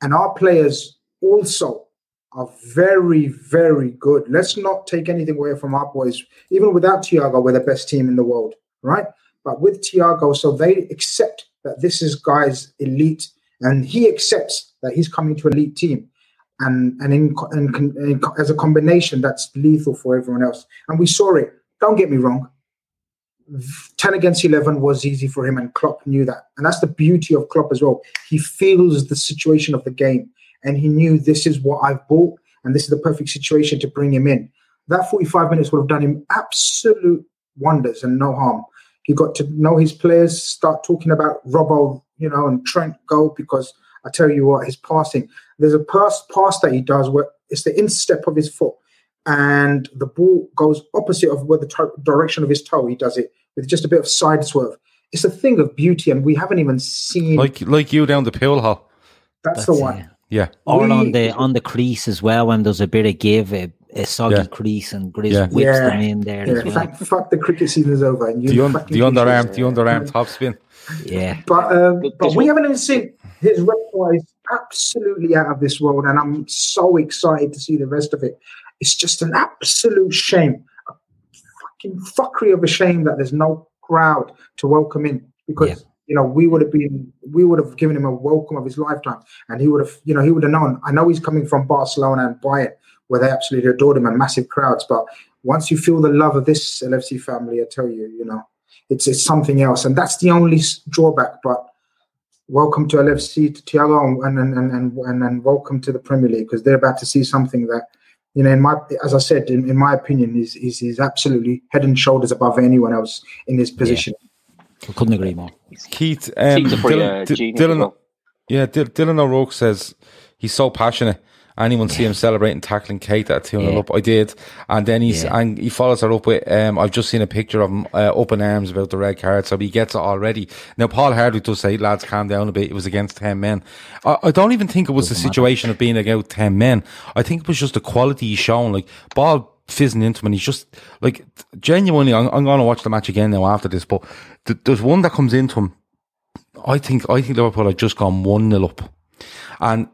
And our players also are very, very good. Let's not take anything away from our boys. Even without Thiago, we're the best team in the world, right? But with Thiago, so they accept that this is guy's elite, and he accepts that he's coming to elite team. And and in, in, in as a combination, that's lethal for everyone else. And we saw it. Don't get me wrong. 10 against 11 was easy for him, and Klopp knew that. And that's the beauty of Klopp as well. He feels the situation of the game, and he knew this is what I've bought, and this is the perfect situation to bring him in. That 45 minutes would have done him absolute wonders and no harm. He got to know his players, start talking about Robbo, you know, and Trent go because I tell you what, his passing. There's a pass pass that he does where it's the instep of his foot, and the ball goes opposite of where the to- direction of his toe. He does it with just a bit of side swerve. It's a thing of beauty, and we haven't even seen. Like like you down the pool hall. that's, That's the it. One. Yeah. Or We- on the on the crease as well when there's a bit of give, a, a soggy Yeah. crease, and Grizz Yeah. whips Yeah. them in there Yeah, as well. fuck, fuck the cricket season is over. And you The, un, fucking the underarm pieces. the underarm top spin. Yeah, But um, But but we haven't even seen his repertoire is absolutely out of this world, and I'm so excited to see the rest of it. It's just an absolute shame, a fucking fuckery of a shame that there's no crowd to welcome in because Yeah. You know we would have been we would have given him a welcome of his lifetime, and he would have you know he would have known. I know he's coming from Barcelona and Bayern, where they absolutely adored him and massive crowds, but once you feel the love of this LFC family, I tell you, you know, it's it's something else, and that's the only drawback. But welcome to LFC to Thiago, and and and and, and, welcome to the Premier League because they're about to see something that, you know, in my as I said, in, in my opinion, is is is absolutely head and shoulders above anyone else in this position. I couldn't agree more. Keith um, Keith's pretty, Dylan, uh, D- Dylan. Yeah, D- Dylan O'Rourke says he's so passionate. Anyone see him celebrating tackling Kante at 2 0 Yeah. up? I did. And then he's, Yeah. and he follows her up with, um, I've just seen a picture of him uh, up in arms about the red card, so he gets it already. Now, Paul Hardwick does say, lads, calm down a bit. It was against 10 men. I, I don't even think it was the situation of being against 10 men. I think it was just the quality he's shown. Like, ball fizzing into him, and he's just, like, genuinely, I'm, I'm going to watch the match again now after this, but th- there's one that comes into him I think I think Liverpool have just gone one 0 up, and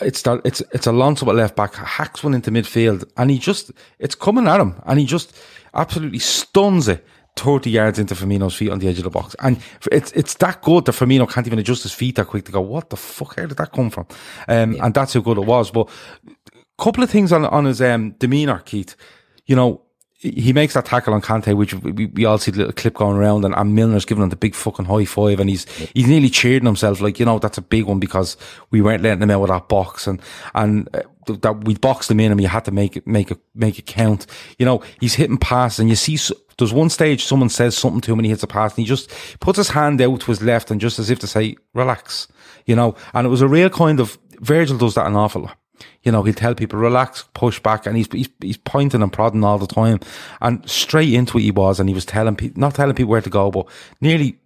it's that it's it's a Alonso at left back hacks one into midfield, and he just it's coming at him, and he just absolutely stuns it. 30 yards into Firmino's feet on the edge of the box. And it's it's that good that Firmino can't even adjust his feet that quick to go, what the fuck, how did that come from? Um, And that's how good it was. But couple of things on, on his um, demeanour, Keith. You know, he makes that tackle on Kante, which we, we all see the little clip going around, and, and Milner's giving him the big fucking high five, and he's he's nearly cheering himself, like you know that's a big one because we weren't letting him out with that box, and and uh, that we boxed him in, and we had to make it make it make it count. You know, he's hitting passes, and you see there's one stage someone says something to him, and he hits a pass, and he just puts his hand out to his left, and just as if to say, "Relax," you know, and it was a real kind of Virgil does that an awful lot you know, he'll tell people relax, push back, and he's he's, he's pointing and prodding all the time, and straight into it he was, and he was telling people, not telling people where to go, but nearly,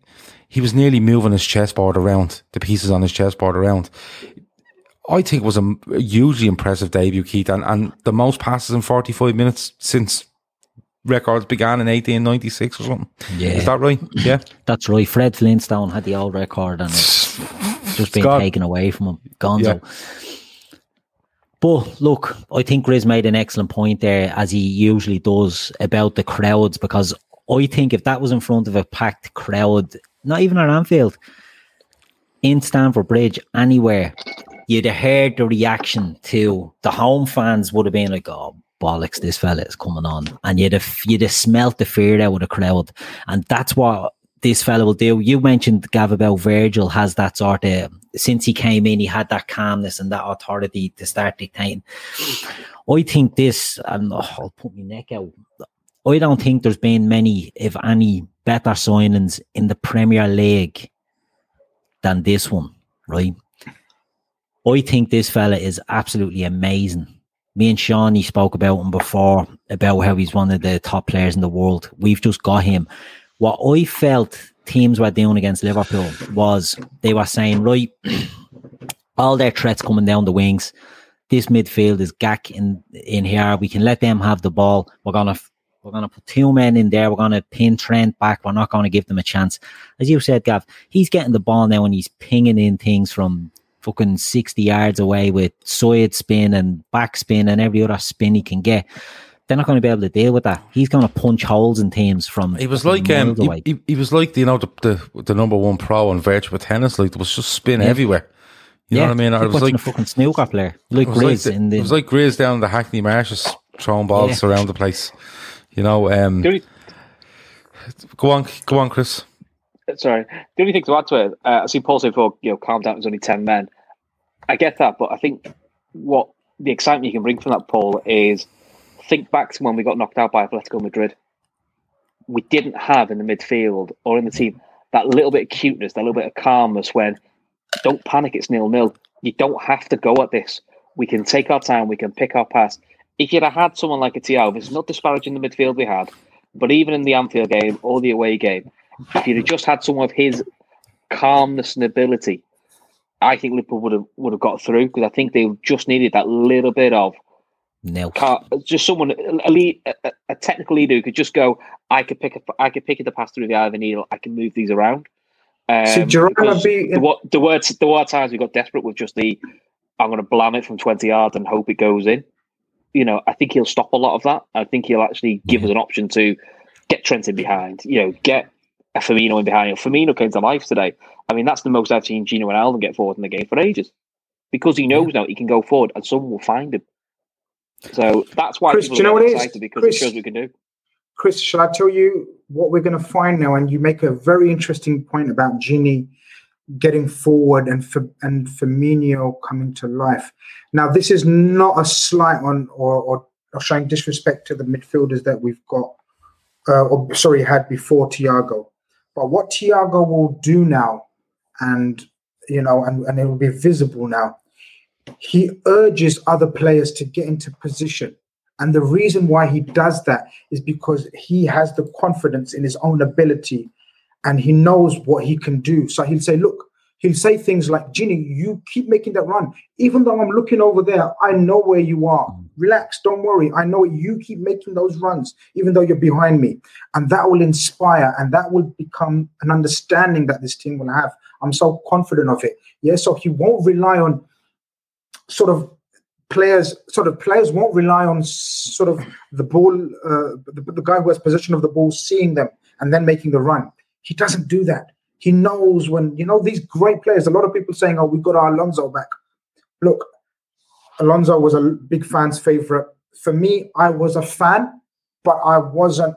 he was nearly moving his chessboard around, the pieces on his chessboard around. I think it was a, a hugely impressive debut, Keith, and, and the most passes in 45 minutes since records began in 1896 or something. Yeah. Is that right? Yeah. That's right. Fred Flintstone had the old record and it's just been taken away from him. Gonzo. Yeah. But look, I think Grizz made an excellent point there, as he usually does, about the crowds, because I think if that was in front of a packed crowd, not even at Anfield, in Stamford Bridge, anywhere, you'd have heard the reaction to the home fans would have been like, oh, bollocks, this fella is coming on. And you'd have, you'd have smelt the fear out of the crowd. And that's what this fella will do. You mentioned Gav about Virgil has that sort of since he came in, he had that calmness and that authority to start dictating. I think this, and oh, I'll put my neck out. I don't think there's been many, if any, better signings in the Premier League than this one, right? I think this fella is absolutely amazing. Me and Sean, he spoke about him before, about how he's one of the top players in the world. We've just got him what I felt teams were doing against Liverpool was they were saying, right, all their threats coming down the wings. This midfield is gack in in here. We can let them have the ball. We're gonna we're gonna put two men in there. We're gonna pin Trent back. We're not gonna give them a chance. As you said, Gav, he's getting the ball now and he's pinging in things from fucking sixty yards away with side spin and back spin and every other spin he can get they're not going to be able to deal with that. He's going to punch holes in teams from. He was like um, he, he, he, was like you know the, the, the number one pro in Virtua Tennis. Like there was just spin yeah. everywhere. You yeah, know what I mean? It was like a fucking snooker player, like Grizz. Like the, in the, it was like Grizz down the Hackney Marshes throwing balls yeah. around the place. You know. Um, go on, go on, Chris. Sorry. The only thing to add to it, uh, I see Paul say before, you know, calm down. There's only ten men. I get that, but I think what the excitement you can bring from that, Paul, is think back to when we got knocked out by Atletico Madrid. We didn't have in the midfield or in the team that little bit of cuteness, that little bit of calmness when don't panic, it's nil nil. You don't have to go at this. We can take our time, we can pick our pass. If you'd have had someone like a Thiago, this is not disparaging the midfield we had, but even in the Anfield game or the away game, if you'd have just had someone of his calmness and ability, I think Liverpool would have would have got through because I think they just needed that little bit of no, just someone a, lead, a, a, technical leader who could just go. I could pick a, I could pick it the pass through the eye of a needle. I can move these around. Um, See, be in- the, the words the word times we got desperate with just the I'm going to blam it from 20 yards and hope it goes in. You know, I think he'll stop a lot of that. I think he'll actually give yeah. us an option to get Trent in behind. You know, get a Firmino in behind. Firmino came to life today. I mean, that's the most I've seen Gini Wijnaldum get forward in the game for ages because he knows yeah. now he can go forward and someone will find him. So that's why Chris, people do you know what it is? because Chris, it shows we can do. Chris, shall I tell you what we're going to find now? And you make a very interesting point about Gini getting forward and for, and Firmino coming to life. Now, this is not a slight on or, or, or showing disrespect to the midfielders that we've got, uh, or sorry, had before Thiago. But what Thiago will do now, and you know, and, and it will be visible now, he urges other players to get into position. And the reason why he does that is because he has the confidence in his own ability and he knows what he can do. So he'll say, Look, he'll say things like, Gini, you keep making that run. Even though I'm looking over there, I know where you are. Relax, don't worry. I know you keep making those runs, even though you're behind me. And that will inspire and that will become an understanding that this team will have. I'm so confident of it. Yeah, so he won't rely on sort of players sort of players won't rely on sort of the ball uh, the, the, guy who has possession of the ball seeing them and then making the run he doesn't do that he knows when you know these great players a lot of people saying oh we got our alonso back look alonso was a big fan's favorite for me i was a fan but I wasn't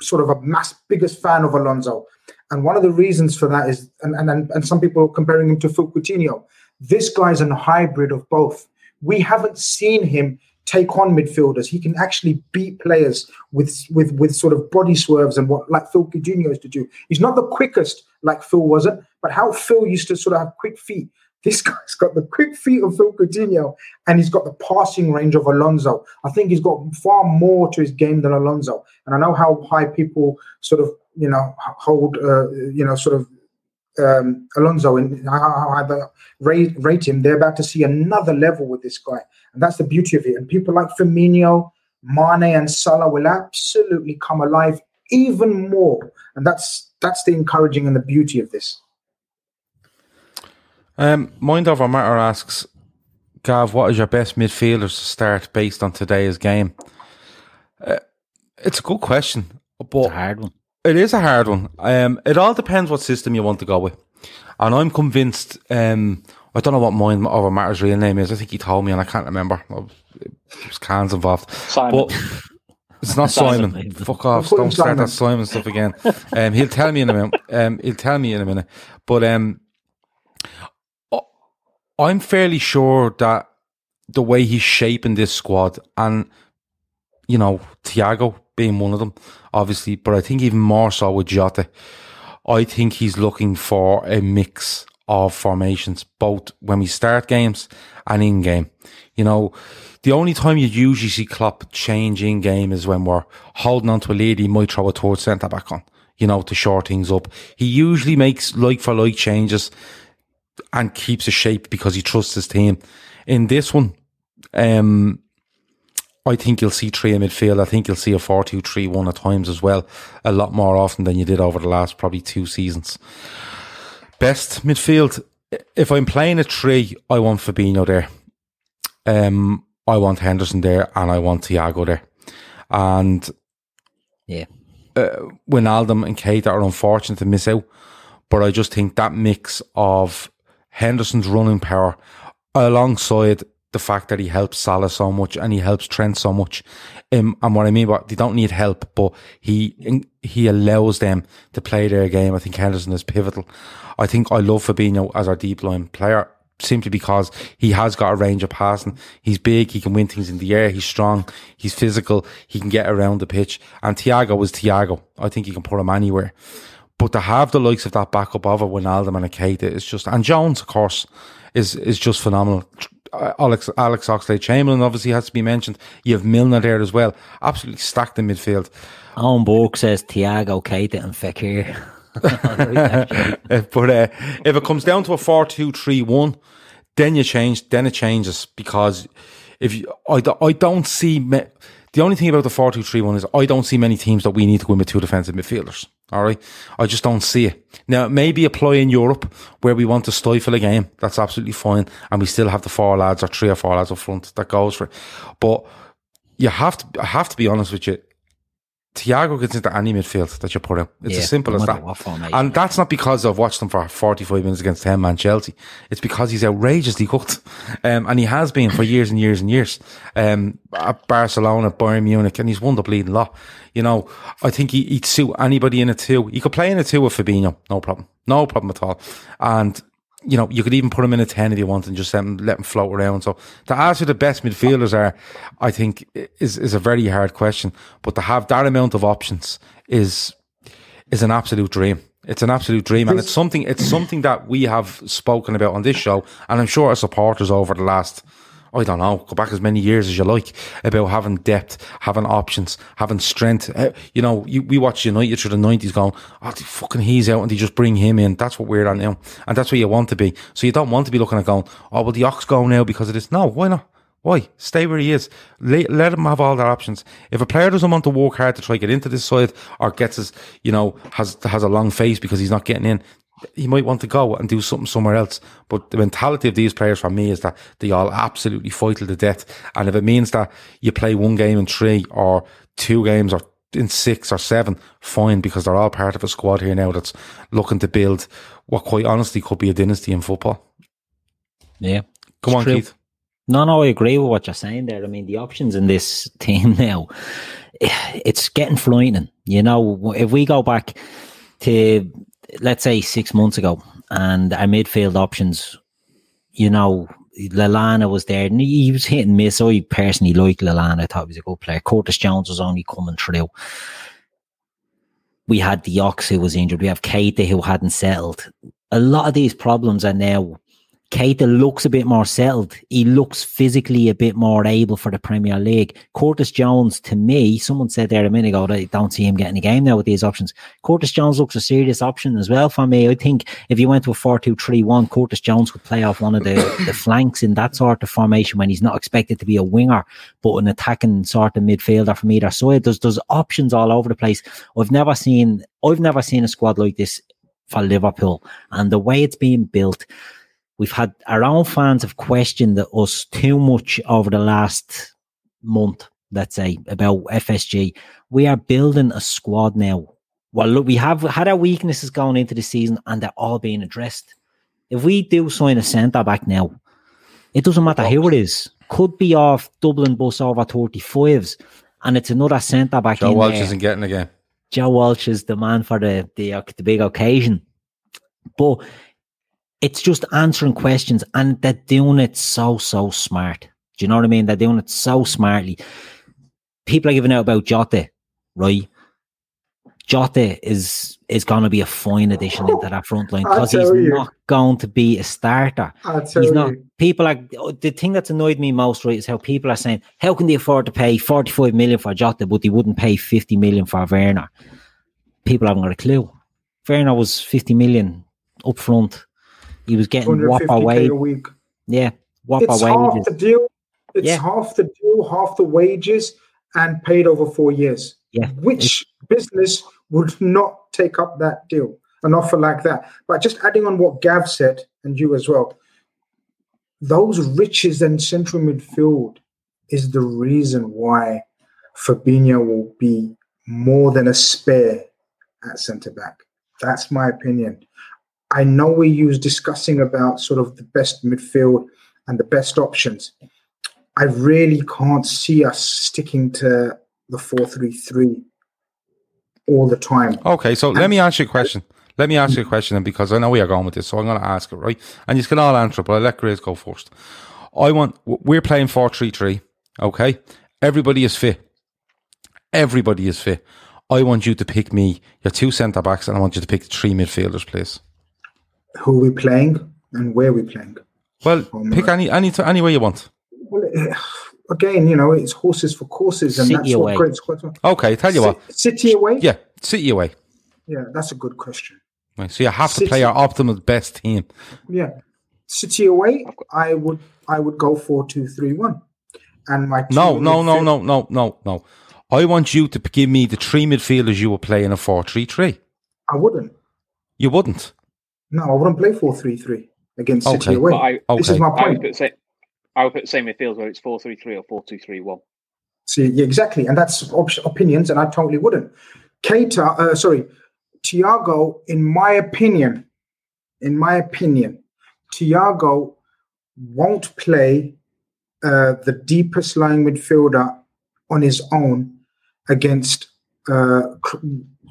sort of a mass biggest fan of Alonso. And one of the reasons for that is, and, and, and some people comparing him to Coutinho. This guy's a hybrid of both. We haven't seen him take on midfielders. He can actually beat players with with with sort of body swerves and what like Phil Coutinho used to do. He's not the quickest like Phil wasn't, but how Phil used to sort of have quick feet. This guy's got the quick feet of Phil Coutinho and he's got the passing range of Alonso. I think he's got far more to his game than Alonso. And I know how high people sort of, you know, hold, uh, you know, sort of um, Alonso and how, how they rate, rate him. They're about to see another level with this guy. And that's the beauty of it. And people like Firmino, Mane, and Salah will absolutely come alive even more. And that's that's the encouraging and the beauty of this. Um, Mind over matter asks, Gav, what is your best midfielders to start based on today's game? Uh, it's a good question, but It's a hard one. It is a hard one. Um, it all depends what system you want to go with, and I'm convinced. Um, I don't know what Mind over matter's real name is. I think he told me, and I can't remember. There's cans involved, Simon. but it's not Simon. Simon. Fuck off! We'll Don't start that Simon. Simon stuff again. Um, he'll tell me in a minute. Um, he'll tell me in a minute. But um, I'm fairly sure that the way he's shaping this squad, and you know, Thiago being one of them, obviously, but I think even more so with Jota, I think he's looking for a mix of formations, both when we start games and in game. You know, the only time you usually see Klopp change in game is when we're holding on to a lead, he might throw a towards centre back on, you know, to shore things up. He usually makes like for like changes and keeps a shape because he trusts his team. In this one, um, I think you'll see three in midfield. I think you'll see a 4 2 3 1 at times as well, a lot more often than you did over the last probably two seasons. Best midfield. If I'm playing a three, I want Fabinho there. Um, I want Henderson there, and I want Thiago there. And Yeah. Wijnaldum and Keita are unfortunate to miss out, but I just think that mix of Henderson's running power alongside the fact that he helps Salah so much and he helps Trent so much, um, and what I mean by they don't need help, but he he allows them to play their game. I think Henderson is pivotal. I think I love Fabinho as our deep line player simply because he has got a range of passing. He's big, he can win things in the air, he's strong, he's physical, he can get around the pitch. And Thiago was Thiago. I think you can put him anywhere. But to have the likes of that backup of a Wijnaldum and a Keita is just, and Jones, of course, is is just phenomenal. Uh, Alex Alex Oxlade Chamberlain obviously has to be mentioned. You have Milner there as well. Absolutely stacked in midfield. Owen Burke says Thiago, Keita, and Fekir. But uh, if it comes down to a 4 2 3 1, then you change, then it changes because if you, I, I don't see me, the only thing about the 4 2 3 1 is I don't see many teams that we need to win with two defensive midfielders. All right. I just don't see it. Now, maybe apply in Europe where we want to stifle a game. That's absolutely fine. And we still have the four lads or three or four lads up front that goes for it. But you have to, I have to be honest with you. Thiago gets into any midfield that you put him. It's Yeah, as simple as that. And that's not because I've watched him for 45 minutes against 10 man Chelsea. It's because he's outrageously cooked. Um, and he has been for years and years and years. Um, at Barcelona, Bayern Munich, and he's won the bleeding lot. You know, I think he, he'd suit anybody in a two. He could play in a two with Fabinho. No problem. No problem at all. And, you know, you could even put him in a 10 if you want and just let him, let him float around. So to ask who the best midfielders are, I think is, is a very hard question. But to have that amount of options is, is an absolute dream. It's an absolute dream, and it's something. It's something that we have spoken about on this show, and I'm sure our supporters over the last, I don't know, go back as many years as you like, about having depth, having options, having strength. Uh, you know, you, we watch United through the nineties, going, "Oh, the fucking he's out," and they just bring him in. That's what we're on now, and that's where you want to be. So you don't want to be looking at going, "Oh, well, the Ox go now because of this." No, why not? Why? Stay where he is. Let, let him have all their options. If a player doesn't want to work hard to try to get into this side or gets his, you know, has has a long face because he's not getting in, he might want to go and do something somewhere else. But the mentality of these players for me is that they all absolutely fight till the death. And if it means that you play one game in three or two games or in six or seven, fine, because they're all part of a squad here now that's looking to build what quite honestly could be a dynasty in football. Yeah. Come on, true. Keith. No, no, I agree with what you're saying there. I mean, the options in this team now, it's getting frightening. You know, if we go back to let's say six months ago, and our midfield options, you know, Lallana was there, and he was hitting miss. I personally liked Lallana. I thought he was a good player. Curtis Jones was only coming through. We had the Ox who was injured. We have Keita who hadn't settled. A lot of these problems are now Keita looks a bit more settled. He looks physically a bit more able for the Premier League. Curtis Jones, to me, someone said there a minute ago that I don't see him getting a game now with these options. Curtis Jones looks a serious option as well for me. I think if you went to a 4 2 3 1, Curtis Jones could play off one of the, the flanks in that sort of formation when he's not expected to be a winger, but an attacking sort of midfielder from either side. There's, there's options all over the place. I've never seen, I've never seen a squad like this for Liverpool and the way it's being built we've had our own fans have questioned us too much over the last month, let's say, about FSG. We are building a squad now. Well, look, we have had our weaknesses going into the season and they're all being addressed. If we do sign a centre back now, it doesn't matter who it is. Could be off Dublin bus over 35s and it's another centre back. Joe Walsh there. isn't getting again. Joe Walsh is the man for the, the, the big occasion. But it's just answering questions and they're doing it so, so smart. Do you know what I mean? They're doing it so smartly. People are giving out about Jota, right? Jota is is going to be a fine addition into that front line because he's you. not going to be a starter. he's not. You. People are the thing that's annoyed me most, right, is how people are saying, "How can they afford to pay forty five million for Jota, but they wouldn't pay fifty million for Werner?" People haven't got a clue. Werner was fifty million up front he was getting whopper wage. a week. Yeah, whopper it's wages. half the deal. It's Yeah. half the deal, half the wages, and paid over four years. Yeah. Which business would not take up that deal, an offer like that? But just adding on what Gav said, and you as well, those riches in central midfield is the reason why Fabinho will be more than a spare at centre back. That's my opinion. I know we use discussing about sort of the best midfield and the best options. I really can't see us sticking to the 433 all the time. Okay, so let me ask you a question. Let me ask you a question, and because I know we are going with this, so I'm going to ask it, right? And you can all answer it, but I'll let Grace go first. I want, we're playing 4 3 3, okay? Everybody is fit. Everybody is fit. I want you to pick me your two centre backs, and I want you to pick the three midfielders, please. Who are we playing and where are we playing? Well, Oh, pick any any any way you want. Well, eh, again, you know, it's horses for courses, and City that's away. what great squads. Okay, tell you what. Ci- City away? Yeah, City away. Yeah, that's a good question. Right, so you have to play your optimal best team. Yeah, City away. I would I would go four two three one, and my No, no, no, midfield- no, no, no, no. I want you to give me the three midfielders you will play in a 4 3 3. I wouldn't. You wouldn't. No, I wouldn't play four three three against City Okay. away. But I, This is my I would point. say, I would put the same midfield whether it's 4 3 3 or four two three one. See, yeah, exactly, and that's op- opinions, and I totally wouldn't. Keita, uh, sorry, Thiago, in my opinion, in my opinion, Thiago won't play uh, the deepest lying midfielder on his own against uh, cl-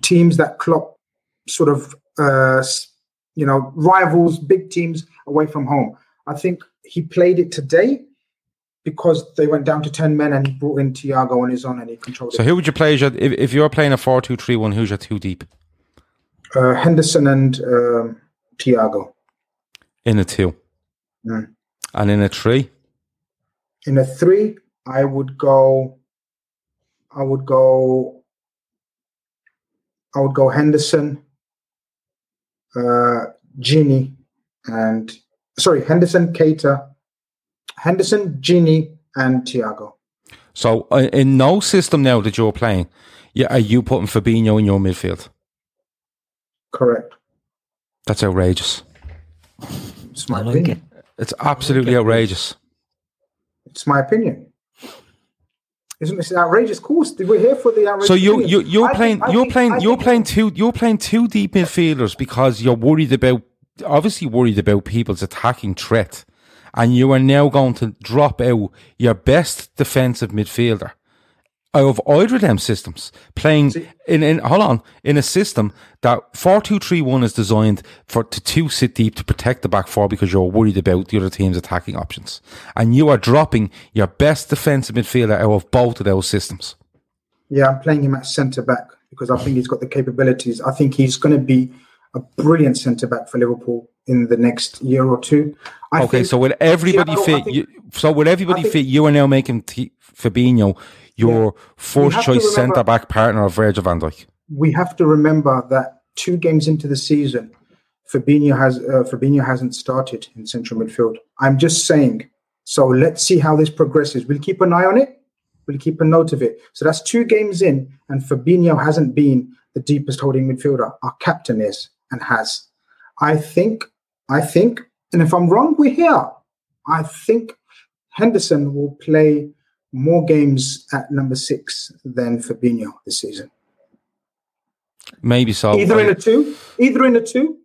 teams that Klopp sort of, uh, s- you know, rivals, big teams away from home. I think he played it today because they went down to 10 men and he brought in Thiago on his own and he controlled So it. who would you play as your, if, if you're playing a 4 2 3 1, who's your two deep? Uh, Henderson and um, Thiago. In a two. Mm. And in a three? In a three, I would go. I would go. I would go Henderson, uh, Gini, and sorry, Henderson, Keita, Henderson, Gini, and Thiago. So uh, in no system now that you're playing, yeah, are you putting Fabinho in your midfield? Correct. That's outrageous. It's my I like opinion. it. It's absolutely outrageous. It's my opinion. Isn't this an outrageous? Course, we're here for the outrageous. So you you you're playing think- you're think- playing you're playing two you're playing two deep midfielders because you're worried about obviously worried about people's attacking threat, and you are now going to drop out your best defensive midfielder Uh, of either of them systems, playing See- in, in hold on in a system that four two three one is designed for to two sit deep to protect the back four because you're worried about the other team's attacking options, and you are dropping your best defensive midfielder out of both of those systems. Yeah, I'm playing him at centre back because I think he's got the capabilities. I think he's going to be a brilliant centre back for Liverpool in the next year or two. I okay, think- so with everybody Yeah, fit, think- you, so with everybody think- fit, you are now making t- Fabinho your first have to choice centre back partner of Virgil van Dijk. we have to remember that two games into the season, Fabinho has uh, Fabinho hasn't started in central midfield. I'm just saying. So let's see how this progresses. We'll keep an eye on it. We'll keep a note of it. So that's two games in, and Fabinho hasn't been the deepest holding midfielder. Our captain is and has. I think. I think, and if I'm wrong, we're here. I think Henderson will play more games at number six than Fabinho this season Maybe so. either in a two, either in a two,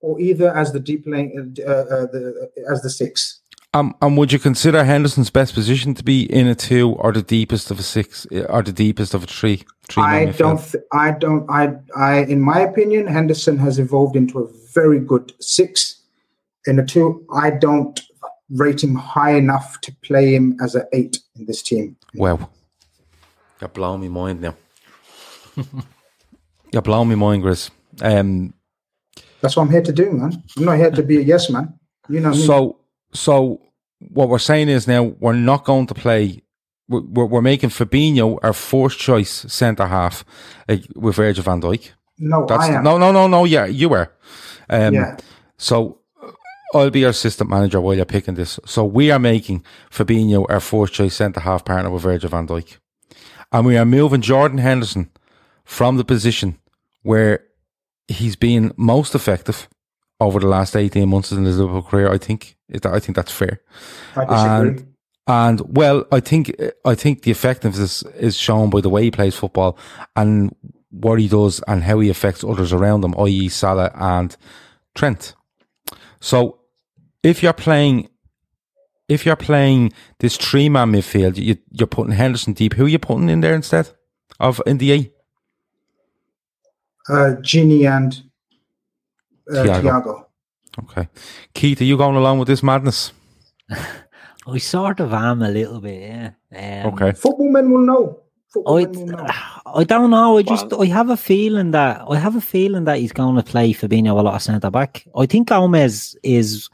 or either as the deep lane, uh, uh, the as the six. Um, and would you consider Henderson's best position to be in a two or the deepest of a six or the deepest of a three? three I don't, th- I don't, I, I, in my opinion, Henderson has evolved into a very good six. In a two, I don't rate him high enough to play him as an eight in this team. Wow. You're blowing my mind now. You're blowing my mind, Chris. Um, That's what I'm here to do, man. I'm not here to be a yes man. You know me. so, so what we're saying is now we're not going to play. We're, we're we're making Fabinho our first choice centre half uh, with Virgil van Dijk. no, That's I am. no, no, no, no. Yeah, you were. Um, Yeah. So I'll be your assistant manager while you're picking this. So we are making Fabinho our fourth choice centre half partner with Virgil van Dijk, and we are moving Jordan Henderson from the position where he's been most effective over the last eighteen months in his Liverpool career. I think I think that's fair. I disagree. And and well, I think I think the effectiveness is shown by the way he plays football and what he does and how he affects others around him, i.e., Salah and Trent. So, if you're playing, if you're playing this three man midfield, you, you're putting Henderson deep. Who are you putting in there instead of in the eight? uh, Gini and uh, Thiago. Thiago. Okay, Keith, are you going along with this madness? I sort of am a little bit, yeah. Um, Okay, Football men will know. I, men will know. I don't know. I just I have a feeling that I have a feeling that he's going to play Fabinho a lot of centre back. I think Gomez is.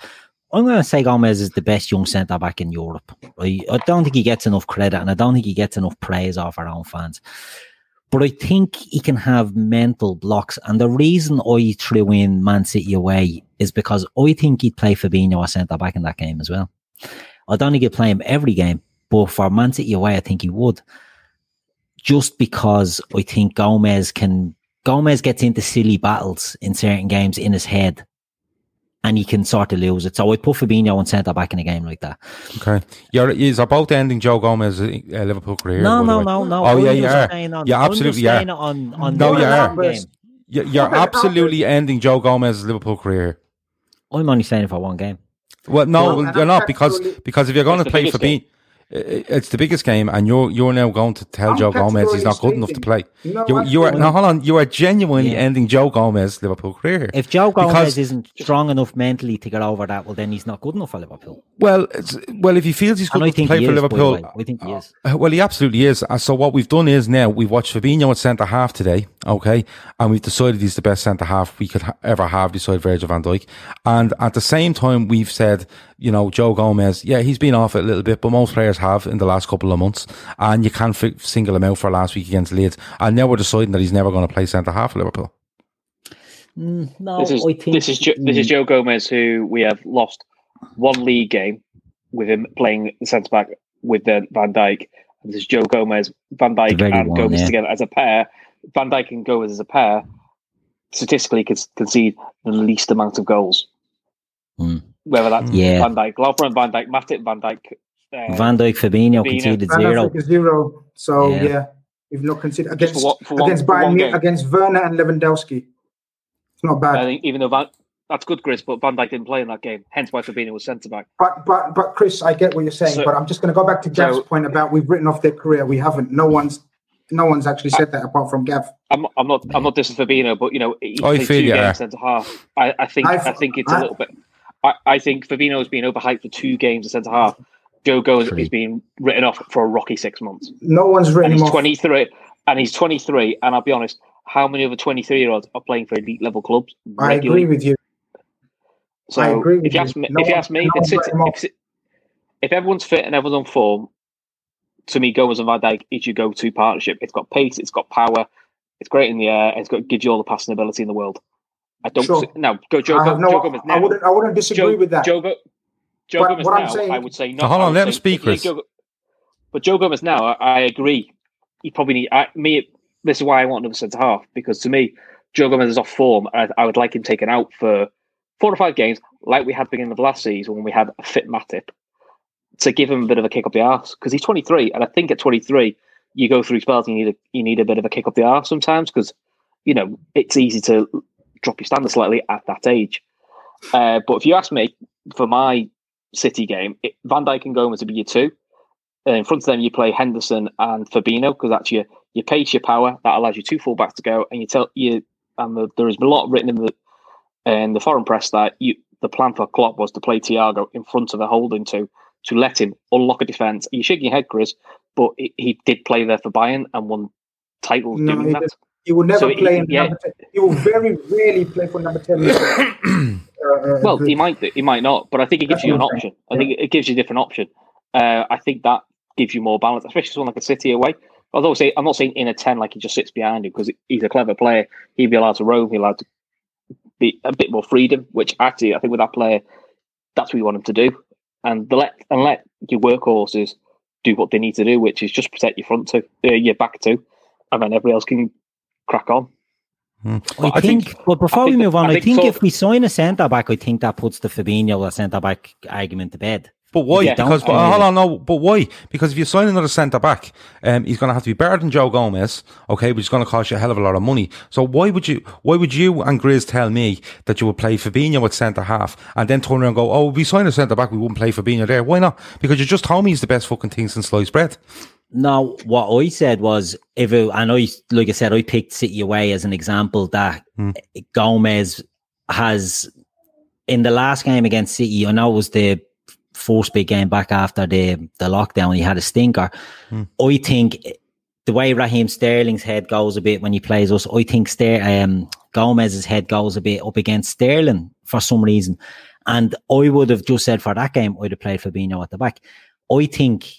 I'm going to say Gomez is the best young centre back in Europe. I, don't think he gets enough credit, and I don't think he gets enough praise off our own fans. But I think he can have mental blocks, and the reason I threw in Man City away is because I think he'd play Fabinho as centre back in that game as well. I don't think he'd play him every game, but for Man City away, I think he would just because I think Gomez can Gomez gets into silly battles in certain games in his head and he can sort of lose it. So I'd put Fabinho and centre back in a game like that. okay. You're is about ending Joe Gomez's uh, Liverpool career. no, no, no, no. Oh, yeah, I'm you are. saying on- You absolutely are. saying on, on No, you are. one game. You- You're absolutely ending Joe Gomez's Liverpool career. I'm only saying it for one game. Well, no, Well, well, you're not because because if you're going to play biggest for being, it's the biggest game, and you're you're now going to tell I'm Joe Gomez he's not good enough to play. categorically You you are now hold on. You are genuinely Yeah. ending Joe Gomez's Liverpool career. If Joe Gomez Because- isn't strong enough mentally to get over that, well, then he's not good enough for Liverpool. well, it's, well, if he feels he's good I enough to think play for is, Liverpool, way. I think he is. Uh, Well, he absolutely is. Uh, So what we've done is now we've watched Fabinho at centre half today, okay, and we've decided he's the best centre half we could ha- ever have beside Virgil van Dijk. And at the same time, we've said, you know, Joe Gomez, yeah, he's been off it a little bit, but most players have in the last couple of months, and you can't fi- single him out for last week against Leeds. And now we're deciding that he's never going to play centre half for Liverpool. Mm, no, This is I think this is jo- this is mm, Joe Gomez, who we have lost one league game with him playing centre back with uh, Van Dijk. And this is Joe Gomez, Van Dijk, and one, Gomez yeah. together as a pair. Van Dijk and Gomez as a pair statistically can concede the least amount of goals. Hmm. Whether that's Yeah. Van Dijk, Lovren, Van Dijk, Matip, Van Dijk. Uh, Van Dijk, Fabinho Fabinho. conceded Van zero. Zero. So Yeah. yeah, we've not considered against for one- for one- against one Bayern against Werner and Lewandowski. It's not bad. I think even though Van, that's good, Chris. But Van Dijk didn't play in that game, hence why Fabinho was centre back. But but but Chris, I get what you're saying. So- but I'm just going to go back to Gav's so- point about we've written off their career. We haven't. No one's no one's actually said that apart from Gav. I'm, I'm not I'm not dissing Fabinho, but you know he I played feel two you are. games centre half. I, I think I've- I think it's a I- little bit. I, I think Fabinho has been overhyped for two games at centre half. Joe Gomez Three. is being written off for a rocky six months, No one's written him he's off. 23. And he's 23. And I'll be honest, how many other 23 year olds are playing for elite level clubs? I regularly? agree with you. So I agree with if you you. ask me, No if you ask me, no if, one City, wrote him off. if, if everyone's fit and everyone's on form, to me, Gomez and Van Dijk is your go-to partnership. It's got pace, it's got power, it's great in the air, and it's got gives you all the passing ability in the world. I don't Sure. see, now go Joe, I Go, no. Joe Gomez I wouldn't. I wouldn't disagree Joe, with that. Joe, Joe But Gomez what I'm now, saying- I would say no. Hold on, let him speak, Chris. Joe- but Joe Gomez now, I, I agree. He probably need I, me. This is why I want another centre half because to me, Joe Gomez is off form, I, I would like him taken out for four or five games, like we had beginning of last season when we had a fit Matip, to give him a bit of a kick up the arse because he's 23, and I think at 23 you go through spells and you need a, you need a bit of a kick up the arse sometimes because you know it's easy to drop your standard slightly at that age. Uh, but if you ask me for my City game, it, Van Dijk and Gomez would be your two. And in front of them, you play Henderson and Fabinho because that's your your pace, your power. That allows you two fullbacks to go, and you tell you. And the, there been a lot written in the in the foreign press that you the plan for Klopp was to play Thiago in front of a holding to to let him unlock a defence. You're shaking your head, Chris, but he, he did play there for Bayern and won titles No, doing that. didn't. He will never So he- play in yeah. number ten. He will very rarely play for number ten. Uh, Well, he might do, he might not, but I think it gives That's you an what I'm option. saying. I think it gives you a different option. Uh, I think that gives you more balance, especially someone like a City away. Although say, I'm not saying in a ten like he just sits behind you because he's a clever player. He'd be allowed to roam. He'd be allowed to be a bit more freedom. Which actually, I think with that player, that's what you want him to do. And the let and let your workhorses do what they need to do, which is just protect your front two, uh, your back two, and then everybody else can crack on. I, I think, think- but before I we move the- on, I I think think so- if we sign a centre back, I think that puts the Fabinho or centre back argument to bed. But why? Yeah. because but, hold on, no. But why? Because if you sign another centre back, um, he's going to have to be better than Joe Gomez, okay, which is going to cost you a hell of a lot of money. So why would you? Why would you and Grizz tell me that you would play Fabinho at centre half and then turn around and go, oh, if we sign a centre back, we wouldn't play Fabinho there? Why not? Because you just told me he's the best fucking thing since sliced bread. No, what I said was if it, and I like I said, I picked City away as an example that Gomez has in the last game against City. I know it was the first big game back after the the lockdown. He had a stinker. I think the way Raheem Sterling's head goes a bit when he plays us, I think Ster- um, Gomez's head goes a bit up against Sterling for some reason. And I would have just said for that game, I'd have played Fabinho at the back. I think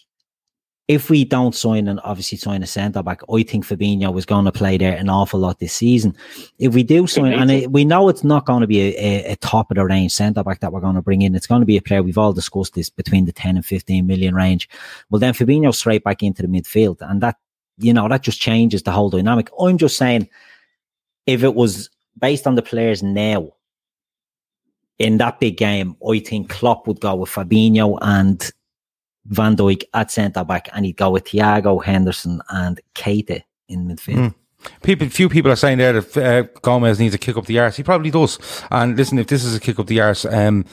if we don't sign and obviously sign a centre back, I think Fabinho was going to play there an awful lot this season. If we do sign, and it, we know it's not going to be a, a, a top of the range centre back that we're going to bring in, it's going to be a player we've all discussed this between the 10 and 15 million range. Well, then Fabinho straight back into the midfield, and that you know that just changes the whole dynamic. I'm just saying, if it was based on the players now in that big game, I think Klopp would go with Fabinho and Van Dijk at centre back, and he'd go with Thiago Henderson and Keita in midfield. People, few people are saying there that uh, Gomez needs a kick up the arse. He probably does. And listen, if this is a kick up the arse, um,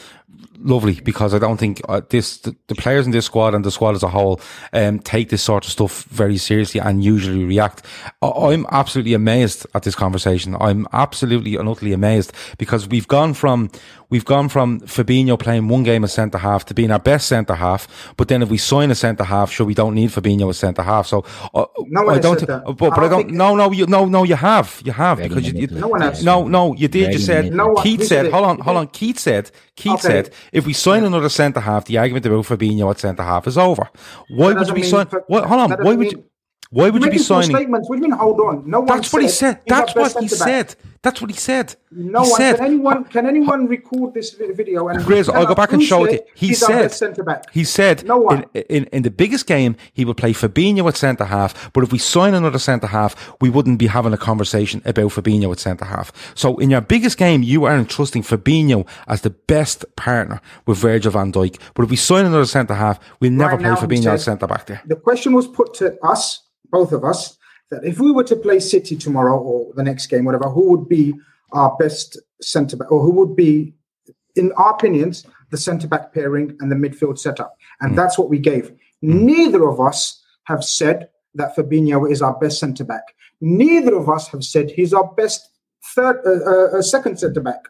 lovely because I don't think uh, this the, the players in this squad and the squad as a whole um, take this sort of stuff very seriously and usually react. I, I'm absolutely amazed at this conversation. I'm absolutely and utterly amazed because we've gone from we've gone from Fabinho playing one game as centre half to being our best centre half. But then if we sign a centre half, sure we don't need Fabinho as centre half. So uh, No I don't. said that. But, but I I don't. think- No, no, you, no, no. You have, you have Very because you, you. No one has. no, no, you did. You said. No one- Keith said. said? Hold on, hold on. Keith said. Keith Okay. said if we sign another centre half, the argument about Fabinho at centre half is over. Why would you be signing? What, hold on. Why would mean- you? Why would you be signing? statements. What do you mean? Hold on. No one. That's what he said. That's what he centre-back. said. That's what he said. No he one. said. Can anyone? Can anyone record this video? And Grizz, I'll go back and show it. He said, centre-back. he said, No one. in, in, in the biggest game, he would play Fabinho at centre half. But if we sign another centre half, we wouldn't be having a conversation about Fabinho at centre half. So in your biggest game, you are entrusting Fabinho as the best partner with Virgil van Dijk. But if we sign another centre half, we'll never Right play now, Fabinho said- as centre back there. the question was put to us, both of us, that if we were to play City tomorrow or the next game, whatever, who would be our best centre back, or who would be, in our opinions, the centre back pairing and the midfield setup. And that's what we gave. Neither of us have said that Fabinho is our best centre back. Neither of us have said he's our best third, uh, uh, uh, second centre back.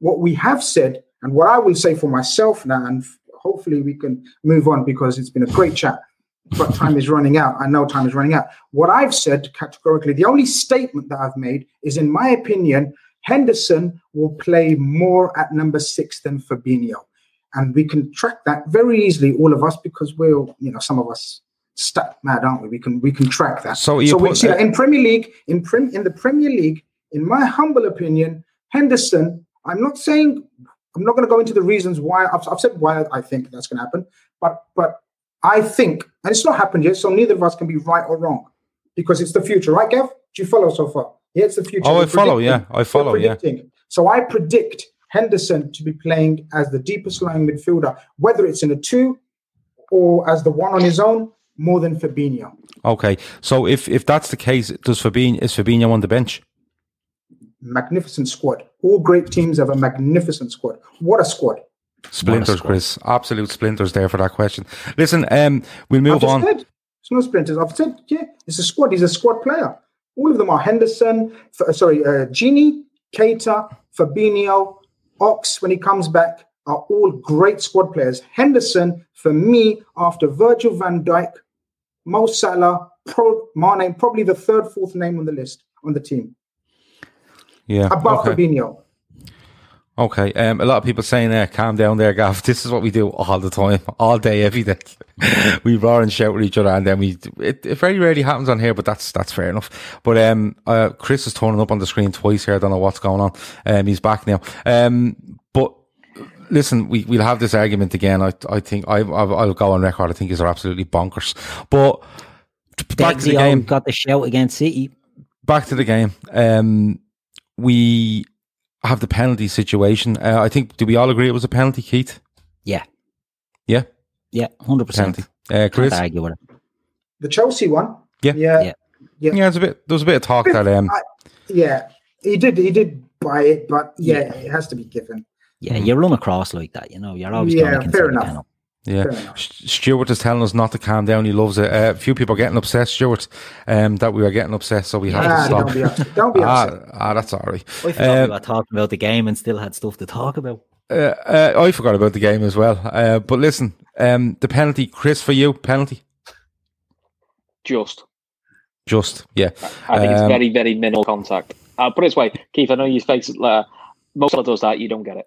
What we have said, and what I will say for myself now, and hopefully we can move on because it's been a great chat, but time is running out. I know time is running out. What I've said categorically, the only statement that I've made is, in my opinion, Henderson will play more at number six than Fabinho. And we can track that very easily, all of us, because we're, you know, some of us stuck mad, aren't we? We can we can track that. So you so put- see in Premier League, in prim, in the Premier League, in my humble opinion, Henderson. I'm not saying I'm not going to go into the reasons why. I've, I've said why I think that's going to happen, but but I think, and it's not happened yet, so neither of us can be right or wrong because it's the future, right, Gav? Do you follow so far? Yeah, it's the future. Oh, I follow, yeah, I follow, yeah. So I predict Henderson to be playing as the deepest lying midfielder, whether it's in a two or as the one on his own, more than Fabinho. Okay, so if if that's the case, does Fabinho is Fabinho on the bench? Magnificent squad. All great teams have a magnificent squad. What a squad! Splinters, Chris. Absolute splinters there for that question. Listen, um, we'll I've move just on. said it's not splinters. I've said yeah, it's a squad. He's a squad player. All of them are Henderson. F- uh, sorry, uh, Gini, Keita, Fabinho, Ox. When he comes back, are all great squad players. Henderson, for me, after Virgil Van Dijk, Mo Salah, Pro, Mane, probably the third, fourth name on the list on the team, Yeah. above okay. Fabinho. Okay. Um, a lot of people saying, uh, calm down there, Gav. This is what we do all the time, all day, every day. we roar and shout at each other and then we, it, it very rarely happens on here, but that's, that's fair enough. But, um, uh, Chris is turning up on the screen twice here. I don't know what's going on. Um, he's back now. Um, but listen, we, we'll have this argument again. I, I think I, I'll, I'll go on record. I think these are absolutely bonkers. But back to the game got the shout against City. back to the game. Um, we have the penalty situation. Uh, I think. Do we all agree it was a penalty, Keith? Yeah, Yeah, yeah, hundred percent. penalty. Uh, Chris. Can't argue with it. The Chelsea one. Yeah. yeah, Yeah. yeah. Yeah, it's a bit. There was a bit of talk that. Um, I- yeah, he did. He did buy it, but yeah, it has to be given. Yeah, you run across like that, you know. You're always Yeah, going to fair enough. penalty. Yeah, Fair Stuart is telling us not to calm down. He loves it. Uh, a few people are getting upset, Stuart, um, that we are getting upset, so we have Ah, to stop. don't be upset. Don't be upset. Ah, ah, that's all right. I forgot Um, we were talking about the game and still had stuff to talk about. uh, uh, I forgot about the game as well. Uh, but listen, um, the penalty, Chris, for you, penalty, Just. just yeah. I think it's Um, very, very minimal contact. I'll put it this way, Keith, I know you face it. Uh, most of does that, you don't get it.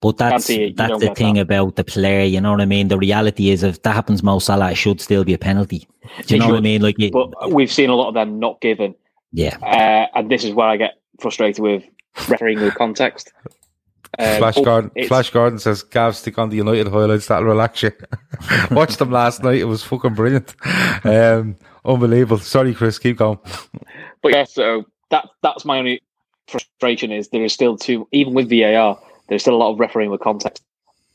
But that's see that's the thing that. about the player. You know what I mean? The reality is, if that happens, Mo Salah it should still be a penalty. Do you It know what I mean? Like, it, But we've seen a lot of them not given. yeah, Uh, and this is where I get frustrated with refereeing with context. Um, Flash Garden, Flash Garden says, Gav, stick on the United highlights, that'll relax you. Watched them last night, it was fucking brilliant. Um, unbelievable. Sorry, Chris, keep going. But yeah, so that that's my only frustration is there is still too even with VAR, there's still a lot of refereeing with context,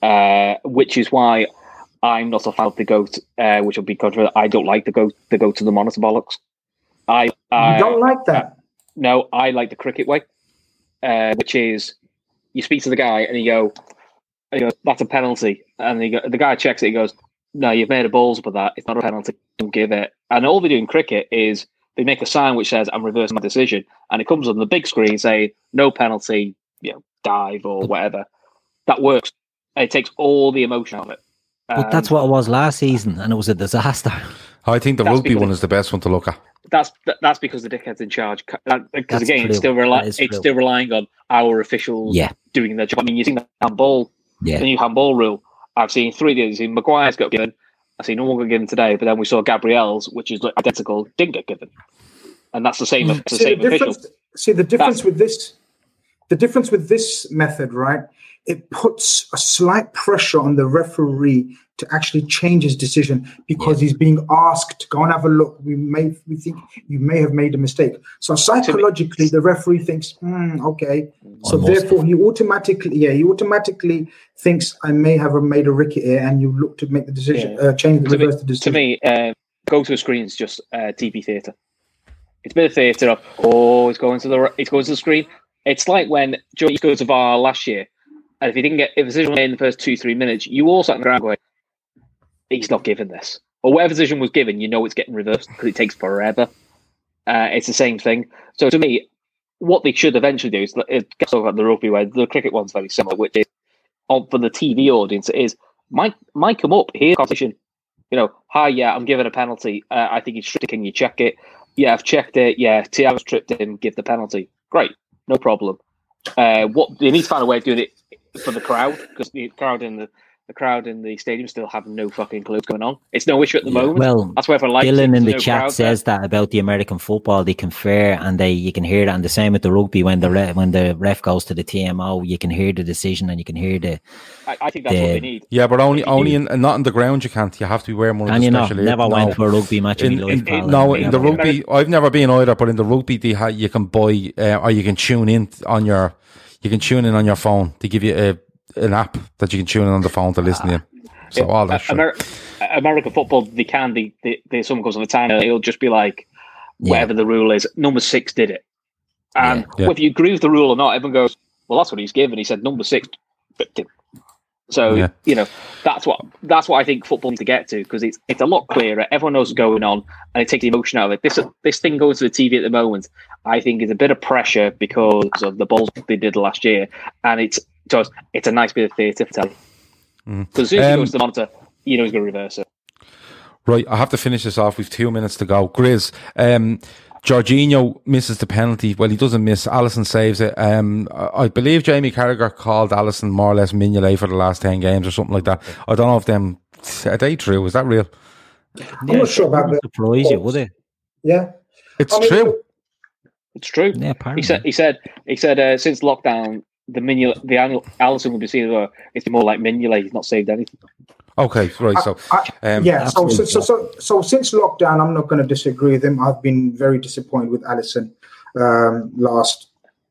uh, which is why I'm not a fan of the goat, uh, which will be controversial. I don't like the goat, the go to the monitor bollocks. I, I you don't like that. no, I like the cricket way, uh, which is you speak to the guy and you go, and he goes, "That's a penalty," and he go, the guy checks it. He goes, "No, you've made a balls with that. It's not a penalty. Don't give it." And all they do in cricket is they make a sign which says, "I'm reversing my decision," and it comes on the big screen saying, "No penalty, you know, dive or whatever." That works. It takes all the emotion out of it. but that's Um, what it was last season, and it was a disaster. I think the That's rugby one is the best one to look at. that's that's because the dickhead's in charge. Because again, true. it's still That rely, it's true. still relying on our officials Yeah, doing their job. I mean, you've seen the handball, yeah. the new handball rule. I've seen three days. I've seen Maguire's got given. I've seen no one got given today, but then we saw Gabriel's, which is identical, didn't get given, and that's the same. It's the see same the official. difference. See the difference That's- with this. The difference with this method, right? It puts a slight pressure on the referee to actually change his decision because he's being asked to go and have a look. We may we think you may have made a mistake. So psychologically, the referee thinks, hmm, okay. So Almost. therefore, he automatically, yeah, he automatically thinks I may have made a ricket here, and you look to make the decision, Yeah. uh, change the To me, reverse the to me, uh, go to a screen is just uh, TV theatre. It's a bit of theatre of oh, it's going to the it's going to the screen. It's like when Joe goes to VAR last year, and if he didn't get if a decision in the first two three minutes, you all sat on the ground going, "He's not given this," or whatever decision was given, you know it's getting reversed because it takes forever. Uh, it's the same thing. So to me, what they should eventually do is, is talk about the rugby where the cricket one's very similar, which is on for the TV audience is might might come up here competition. You know, hi, yeah, I'm giving a penalty. Uh, I think he's tripped. Can you check it? Yeah, I've checked it. Yeah, Thiago's tripped him. Give the penalty. Great, no problem. Uh, what they need to find a way of doing it for the crowd because the crowd in the the crowd in the stadium still have no fucking clue what's going on. It's no issue at the yeah. moment. Well, that's why everyone likes Dylan in the no chat says there. that about the American football. They confer and they you can hear that. And the same with the rugby when the ref, when the ref goes to the TMO, you can hear the decision and you can hear the. I, I think that's the, what they need. Yeah, but only only in, not on the ground. You can't. You have to be wearing one. And you know, never no. went to a rugby match in, in, in No, in the rugby, I've never been either. But in the rugby, they ha- you can buy uh, or you can tune in on your. You can tune in on your phone. They give you a an app that you can tune in on the phone to listen in. So all that Amer- American football, they can. They, they, they someone goes on the time, it'll just be like whatever yeah. the rule is. Number six did it, and yeah. if you agree with the rule or not, everyone goes, "Well, that's what he's given." He said number six. So yeah. you know that's what that's what I think football needs to get to because it's it's a lot clearer. Everyone knows what's going on, and it takes the emotion out of it. This this thing going to the TV at the moment, I think, is a bit of pressure because of the balls they did last year, and it's just it's a nice bit of theatre for telly. Because mm. as soon as um, he goes to the monitor, you know he's going to reverse it. Right, I have to finish this off. We've two minutes to go. Grizz, um, Jorginho misses the penalty. Well, he doesn't miss. Alisson saves it. Um, I believe Jamie Carragher called Alisson more or less Mignolet for the last 10 games or something like that. I don't know if them, are they true? Is that real? I'm yeah, not sure about that. Surprise you, would it? Yeah. It's I mean, true. It's true. Yeah, apparently. He said, he said, he said, uh, since lockdown, the Mignolet, the Alisson will be seen as it's more like Mignolet. He's not saved anything. Okay, right. So, I, I, um, yeah. So so, so, so, so, since lockdown, I'm not going to disagree with him. I've been very disappointed with Alisson um, last,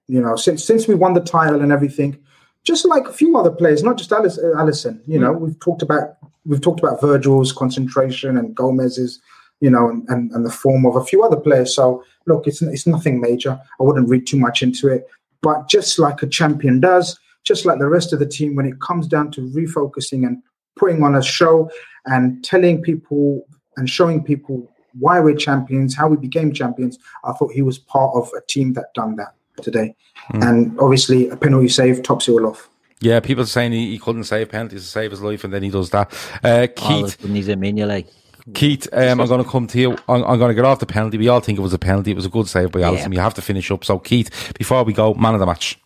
you know, since since we won the title and everything. Just like a few other players, not just Alisson. You know, mm. we've talked about we've talked about Virgil's concentration and Gomez's, you know, and, and, and the form of a few other players. So look, it's it's nothing major. I wouldn't read too much into it. But just like a champion does, just like the rest of the team, when it comes down to refocusing and putting on a show and telling people and showing people why we're champions, how we became champions, I thought he was part of a team that done that today. Mm. And obviously, a penalty save tops it all off. Yeah, people are saying he, he couldn't save penalties to save his life, and then he does that. Uh, Keith, oh, he's a like. Keith, um, I'm going to come to you. I'm, I'm, going to get off the penalty. We all think it was a penalty. It was a good save by Alisson. Yeah. You have to finish up. So, Keith, before we go, man of the match.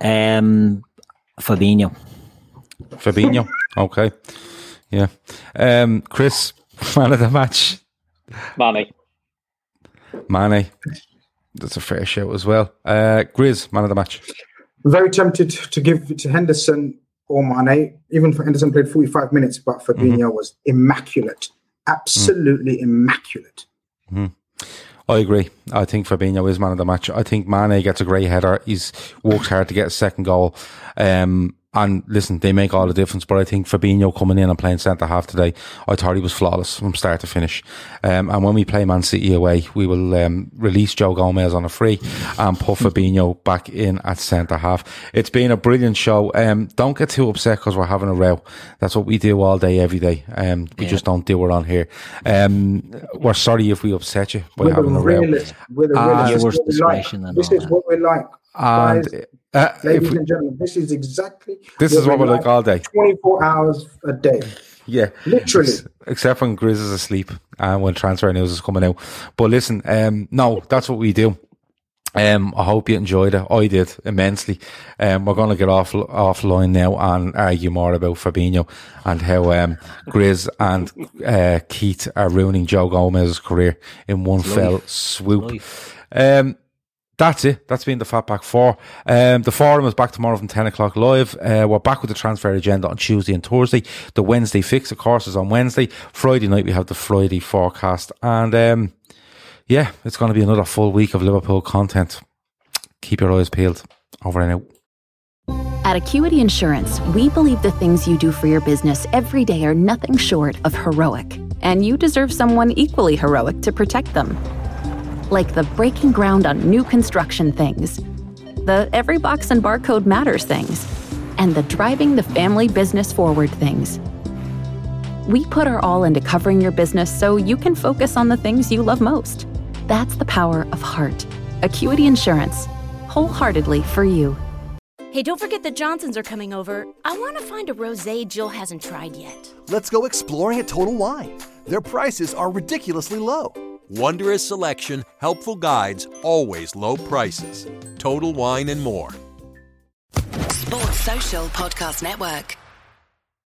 Um, Fabinho. Fabinho. okay. Yeah. Um, Chris, man of the match. Mane. Mane. That's a fair shout as well. Uh, Grizz, man of the match. Very tempted to give it to Henderson or Mane. Even for Henderson played 45 minutes, but Fabinho mm-hmm. was immaculate. Absolutely mm. immaculate. Mm-hmm. I agree. I think Fabinho is man of the match. I think Mane gets a great header. He's works hard to get a second goal. Um, and listen, they make all the difference. But I think Fabinho coming in and playing centre half today, I thought he was flawless from start to finish. Um, and when we play Man City away, we will um, release Joe Gomez on a free and put Fabinho back in at centre half. It's been a brilliant show. Um, don't get too upset because we're having a row. That's what we do all day, every day. Um, we yeah. just don't do it on here. Um, we're sorry if we upset you by having a row. With a This is what we like. And Guys, uh, ladies and gentlemen, this is exactly this is what we're like, like all day. 24 hours a day. Yeah, literally. Except when Grizz is asleep and when transfer news is coming out. But listen, um, no, that's what we do. Um, I hope you enjoyed it. I did immensely. Um, we're going to get off offline now and argue more about Fabinho and how um, Grizz and uh, Keith are ruining Joe Gomez's career in one fell swoop. Um, that's it. That's been the Fatback Four. Um, the forum is back tomorrow from 10 o'clock live. Uh, we're back with the transfer agenda on Tuesday and Thursday. The Wednesday fix, of course, is on Wednesday. Friday night, we have the Friday forecast. And um, yeah, it's going to be another full week of Liverpool content. Keep your eyes peeled. Over and out. At Acuity Insurance, we believe the things you do for your business every day are nothing short of heroic. And you deserve someone equally heroic to protect them like the breaking ground on new construction things the every box and barcode matters things, and the driving the family business forward things. We put our all into covering your business so you can focus on the things you love most. That's the power of heart. Acuity Insurance, wholeheartedly for you. Hey, don't forget the Johnsons are coming over. I want to find a rosé Jill hasn't tried yet. Let's go exploring at Total Wine. Their prices are ridiculously low. Wondrous selection, helpful guides, always low prices. Total Wine and more. Sports Social Podcast Network.